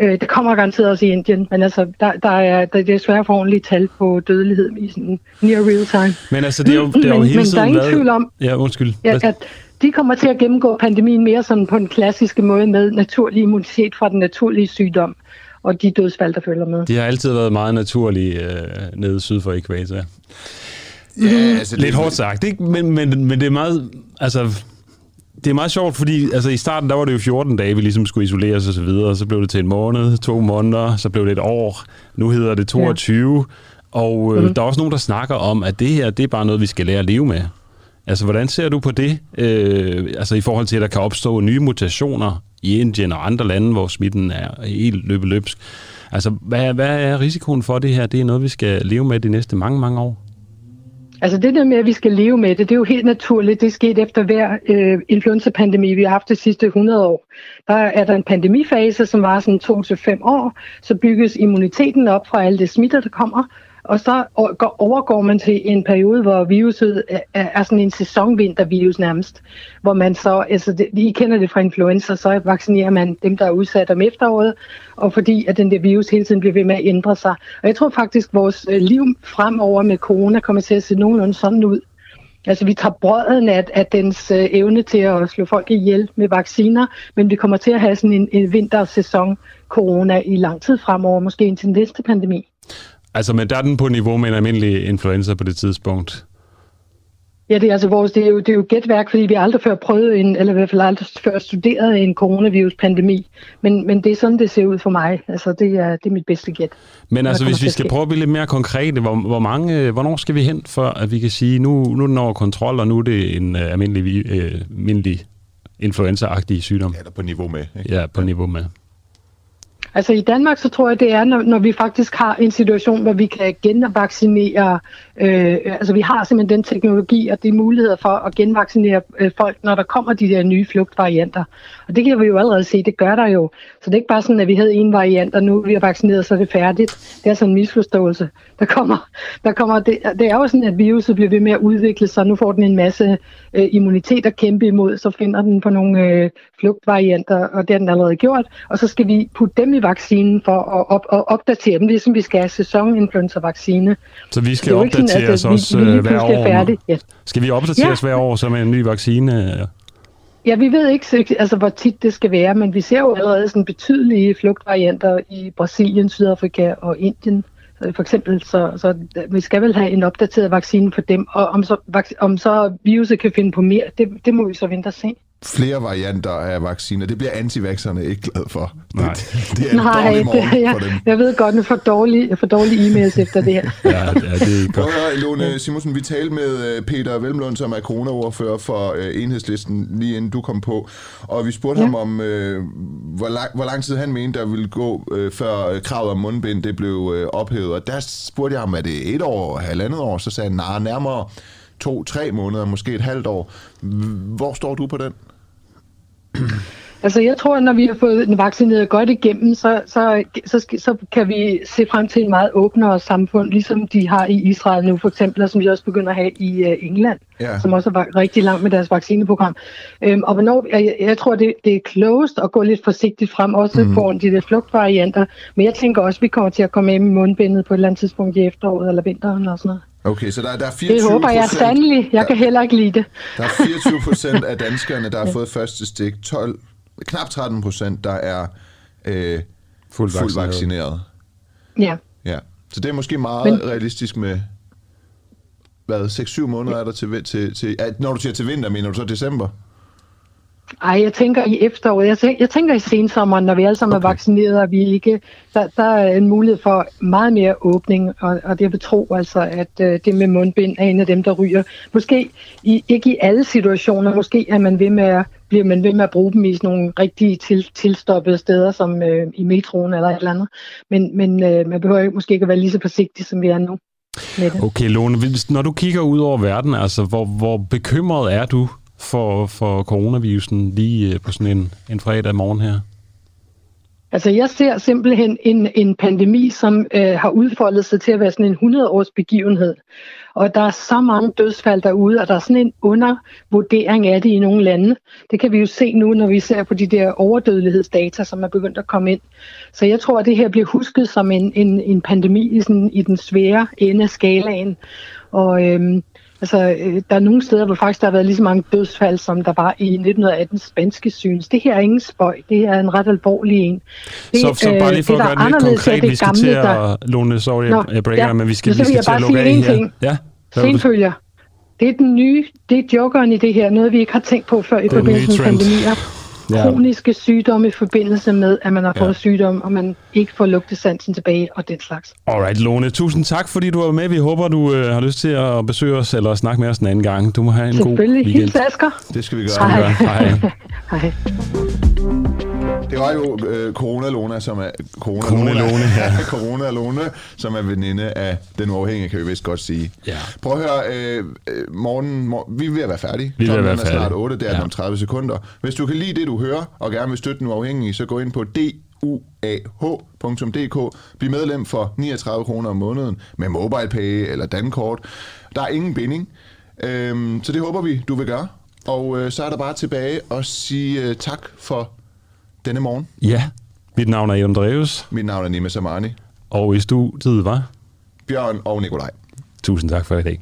Øh, det kommer garanteret også i Indien, men altså, der, der er, der, det er svært for ordentligt tal på dødelighed i sådan near real time. Men altså, det er jo, det er jo men, hele men der er tiden ingen været... tvivl om, Ja, undskyld. ja, at de kommer til at gennemgå pandemien mere sådan på den klassiske måde med naturlig immunitet fra den naturlige sygdom og de dødsfald, der følger med. De har altid været meget naturlige øh, nede syd for ekvator. Ja, altså, Lidt hårdt sagt, ikke? Men, men, men det er meget... Altså, det er meget sjovt, fordi altså, i starten der var det jo 14 dage, vi ligesom skulle isoleres og så videre, så blev det til en måned, to måneder, så blev det et år, nu hedder det 22, ja. Og øh, mm. der er også nogen, der snakker om, at det her, det er bare noget, vi skal lære at leve med. Altså, hvordan ser du på det? Øh, altså, i forhold til, at der kan opstå nye mutationer i Indien og andre lande, hvor smitten er helt løbeløbsk? Altså, hvad, hvad er risikoen for det her? Det er noget, vi skal leve med de næste mange, mange år. Altså det der med, at vi skal leve med det, det er jo helt naturligt. Det er sket efter hver øh, influenza-pandemi, vi har haft de sidste 100 år. Der er der en pandemifase, som var sådan 2-5 år. Så bygges immuniteten op fra alle de smitter, der kommer. Og så overgår man til en periode, hvor viruset er sådan en sæsonvintervirus nærmest, hvor man så, altså det, vi kender det fra influenza, så vaccinerer man dem, der er udsat om efteråret, og fordi at den der virus hele tiden bliver ved med at ændre sig. Og jeg tror faktisk, at vores øh, liv fremover med corona kommer til at se nogenlunde sådan ud. Altså vi tager brøden af, af dens øh, evne til at slå folk ihjel med vacciner, men vi kommer til at have sådan en, en vintersæson corona i lang tid fremover, måske indtil næste pandemi. Altså, men der er den på niveau med en almindelig influenza på det tidspunkt? Ja, det er, altså vores, det er, jo, det er jo gætværk, fordi vi aldrig før prøvet en, eller i hvert fald aldrig før studeret en coronavirus-pandemi. Men, men det er sådan, det ser ud for mig. Altså, det er, det er mit bedste gæt. Men altså, hvis vi skal prøve at blive lidt mere konkrete, hvor, hvor mange, hvornår skal vi hen, for at vi kan sige, nu, nu er den over kontrol, og nu er det en uh, almindelig, uh, almindelig influenza-agtig sygdom? Ja, der på niveau med. Ikke? Ja, på niveau med. Altså i Danmark, så tror jeg, det er, når, når vi faktisk har en situation, hvor vi kan genvaccinere, øh, altså vi har simpelthen den teknologi og de muligheder for at genvaccinere øh, folk, når der kommer de der nye flugtvarianter. Og det kan vi jo allerede se, det gør der jo. Så det er ikke bare sådan, at vi havde en variant, og nu er vi vaccineret, så er det færdigt. Det er sådan en misforståelse. Der kommer, der kommer, det, det er jo sådan, at viruset bliver ved med at udvikle sig. Nu får den en masse øh, immunitet at kæmpe imod, så finder den på nogle øh, flugtvarianter, og det har den allerede gjort. Og så skal vi putte dem i vaccinen for at, op, at opdatere dem, ligesom vi skal have sæsoninfluenza-vaccine. Så vi skal opdatere os også vi, vi øh, hver år? Ja. Skal vi opdatere os hver år så med en ny vaccine? Ja, vi ved ikke, altså, hvor tit det skal være, men vi ser jo allerede sådan betydelige flugtvarianter i Brasilien, Sydafrika og Indien. For eksempel, så, så vi skal vel have en opdateret vaccine for dem, og om så, om så viruset kan finde på mere, det, det må vi så vente og se flere varianter af vacciner. Det bliver antivaxerne ikke glad for. Nej. Det, det er en Nej, dårlig morgen det, jeg, for dem. Jeg ved godt, at for dårlige, for dårlige e-mails efter det her. ja, ja, det er godt. Høre, Lone Simonsen, vi talte med øh, Peter Velmlund, som er coronaordfører for uh, enhedslisten, lige inden du kom på. Og vi spurgte ja. ham om, uh, hvor, lang, hvor lang tid han mente, der ville gå, uh, før kravet om mundbind det blev uh, ophævet. Og der spurgte jeg ham, er det et år, halvandet år? Så sagde han, nej, nærmere to-tre måneder, måske et halvt år. Hvor står du på den? Altså jeg tror, at når vi har fået den vaccineret godt igennem, så, så, så, så kan vi se frem til en meget åbnere samfund, ligesom de har i Israel nu for eksempel, og som de også begynder at have i uh, England, ja. som også er rigtig langt med deres vaccineprogram. Øhm, og hvornår, jeg, jeg tror, det, det er klogest at gå lidt forsigtigt frem, også mm. på de der flugtvarianter, men jeg tænker også, at vi kommer til at komme med mundbindet på et eller andet tidspunkt i efteråret eller vinteren eller sådan noget. Okay, så der, der er 24 Det håber jeg sandelig. Jeg der, kan heller ikke lide det. Der er 24 procent af danskerne, der har fået første stik. 12, knap 13 procent, der er øh, fuldt fuld vaccineret. Ja. ja. Så det er måske meget Men, realistisk med, hvad, 6-7 måneder er der til, til, til, når du siger til vinter, mener du så december? Ej, jeg tænker i efteråret. Jeg tænker, jeg tænker i sensommeren, når vi alle sammen okay. er vaccineret, og vi ikke... Der, der er en mulighed for meget mere åbning, og, og det vil tro altså, at uh, det med mundbind er en af dem, der ryger. Måske i, ikke i alle situationer. Måske er man ved med at, bliver man ved med at bruge dem i sådan nogle rigtige til, tilstoppede steder, som uh, i metroen eller et eller andet. Men, men uh, man behøver måske ikke at være lige så forsigtig, som vi er nu. Okay, Lone, når du kigger ud over verden, altså, hvor, hvor bekymret er du for, for coronavirusen lige øh, på sådan en, en fredag morgen her? Altså jeg ser simpelthen en, en pandemi, som øh, har udfoldet sig til at være sådan en 100-års begivenhed. Og der er så mange dødsfald derude, og der er sådan en undervurdering af det i nogle lande. Det kan vi jo se nu, når vi ser på de der overdødelighedsdata, som er begyndt at komme ind. Så jeg tror, at det her bliver husket som en, en, en pandemi i, sådan, i den svære ende af skalaen. Og øhm, Altså, øh, der er nogle steder, hvor faktisk der har været lige så mange dødsfald, som der var i 1918 spanske syns. Det her er ingen spøj. Det er en ret alvorlig en. Det, så, så bare lige for øh, at gøre det lidt konkret, vi skal gamle, til at, der... Lone, sorry, Nå, jeg breaker, ja, men vi skal, vi skal til at lukke af her. Ting. Ja, Senfølger. Det er den nye, det er jokeren i det her, noget vi ikke har tænkt på før i forbindelse med pandemier. Ja. kroniske sygdomme i forbindelse med, at man har fået ja. sygdom, og man ikke får lugtesansen tilbage og den slags. Alright, Lone. Tusind tak, fordi du var med. Vi håber, du øh, har lyst til at besøge os eller snakke med os en anden gang. Du må have en god weekend. Selvfølgelig. Hils Asger. Det skal vi gøre. Hej. Hej. Hej. Det var jo øh, Corona Lona, som er Corona, Corona Lone, ja. Corona Lone, som er veninde af den uafhængige, kan vi vist godt sige. Ja. Prøv at høre, øh, øh, morgen, morgen, vi er ved at være færdige. Vi er ved at være er snart færdige. 8, det er Ja. ja. om 30 sekunder. Hvis du kan lide det, du hører, og gerne vil støtte den uafhængige, så gå ind på duah.dk. Bliv medlem for 39 kroner om måneden med MobilePay eller Dankort. Der er ingen binding, øhm, så det håber vi, du vil gøre. Og øh, så er der bare tilbage at sige øh, tak for denne morgen. Ja, mit navn er Jon Dreves, Mit navn er Nima Samani, og i studiet var... Bjørn og Nikolaj. Tusind tak for i dag.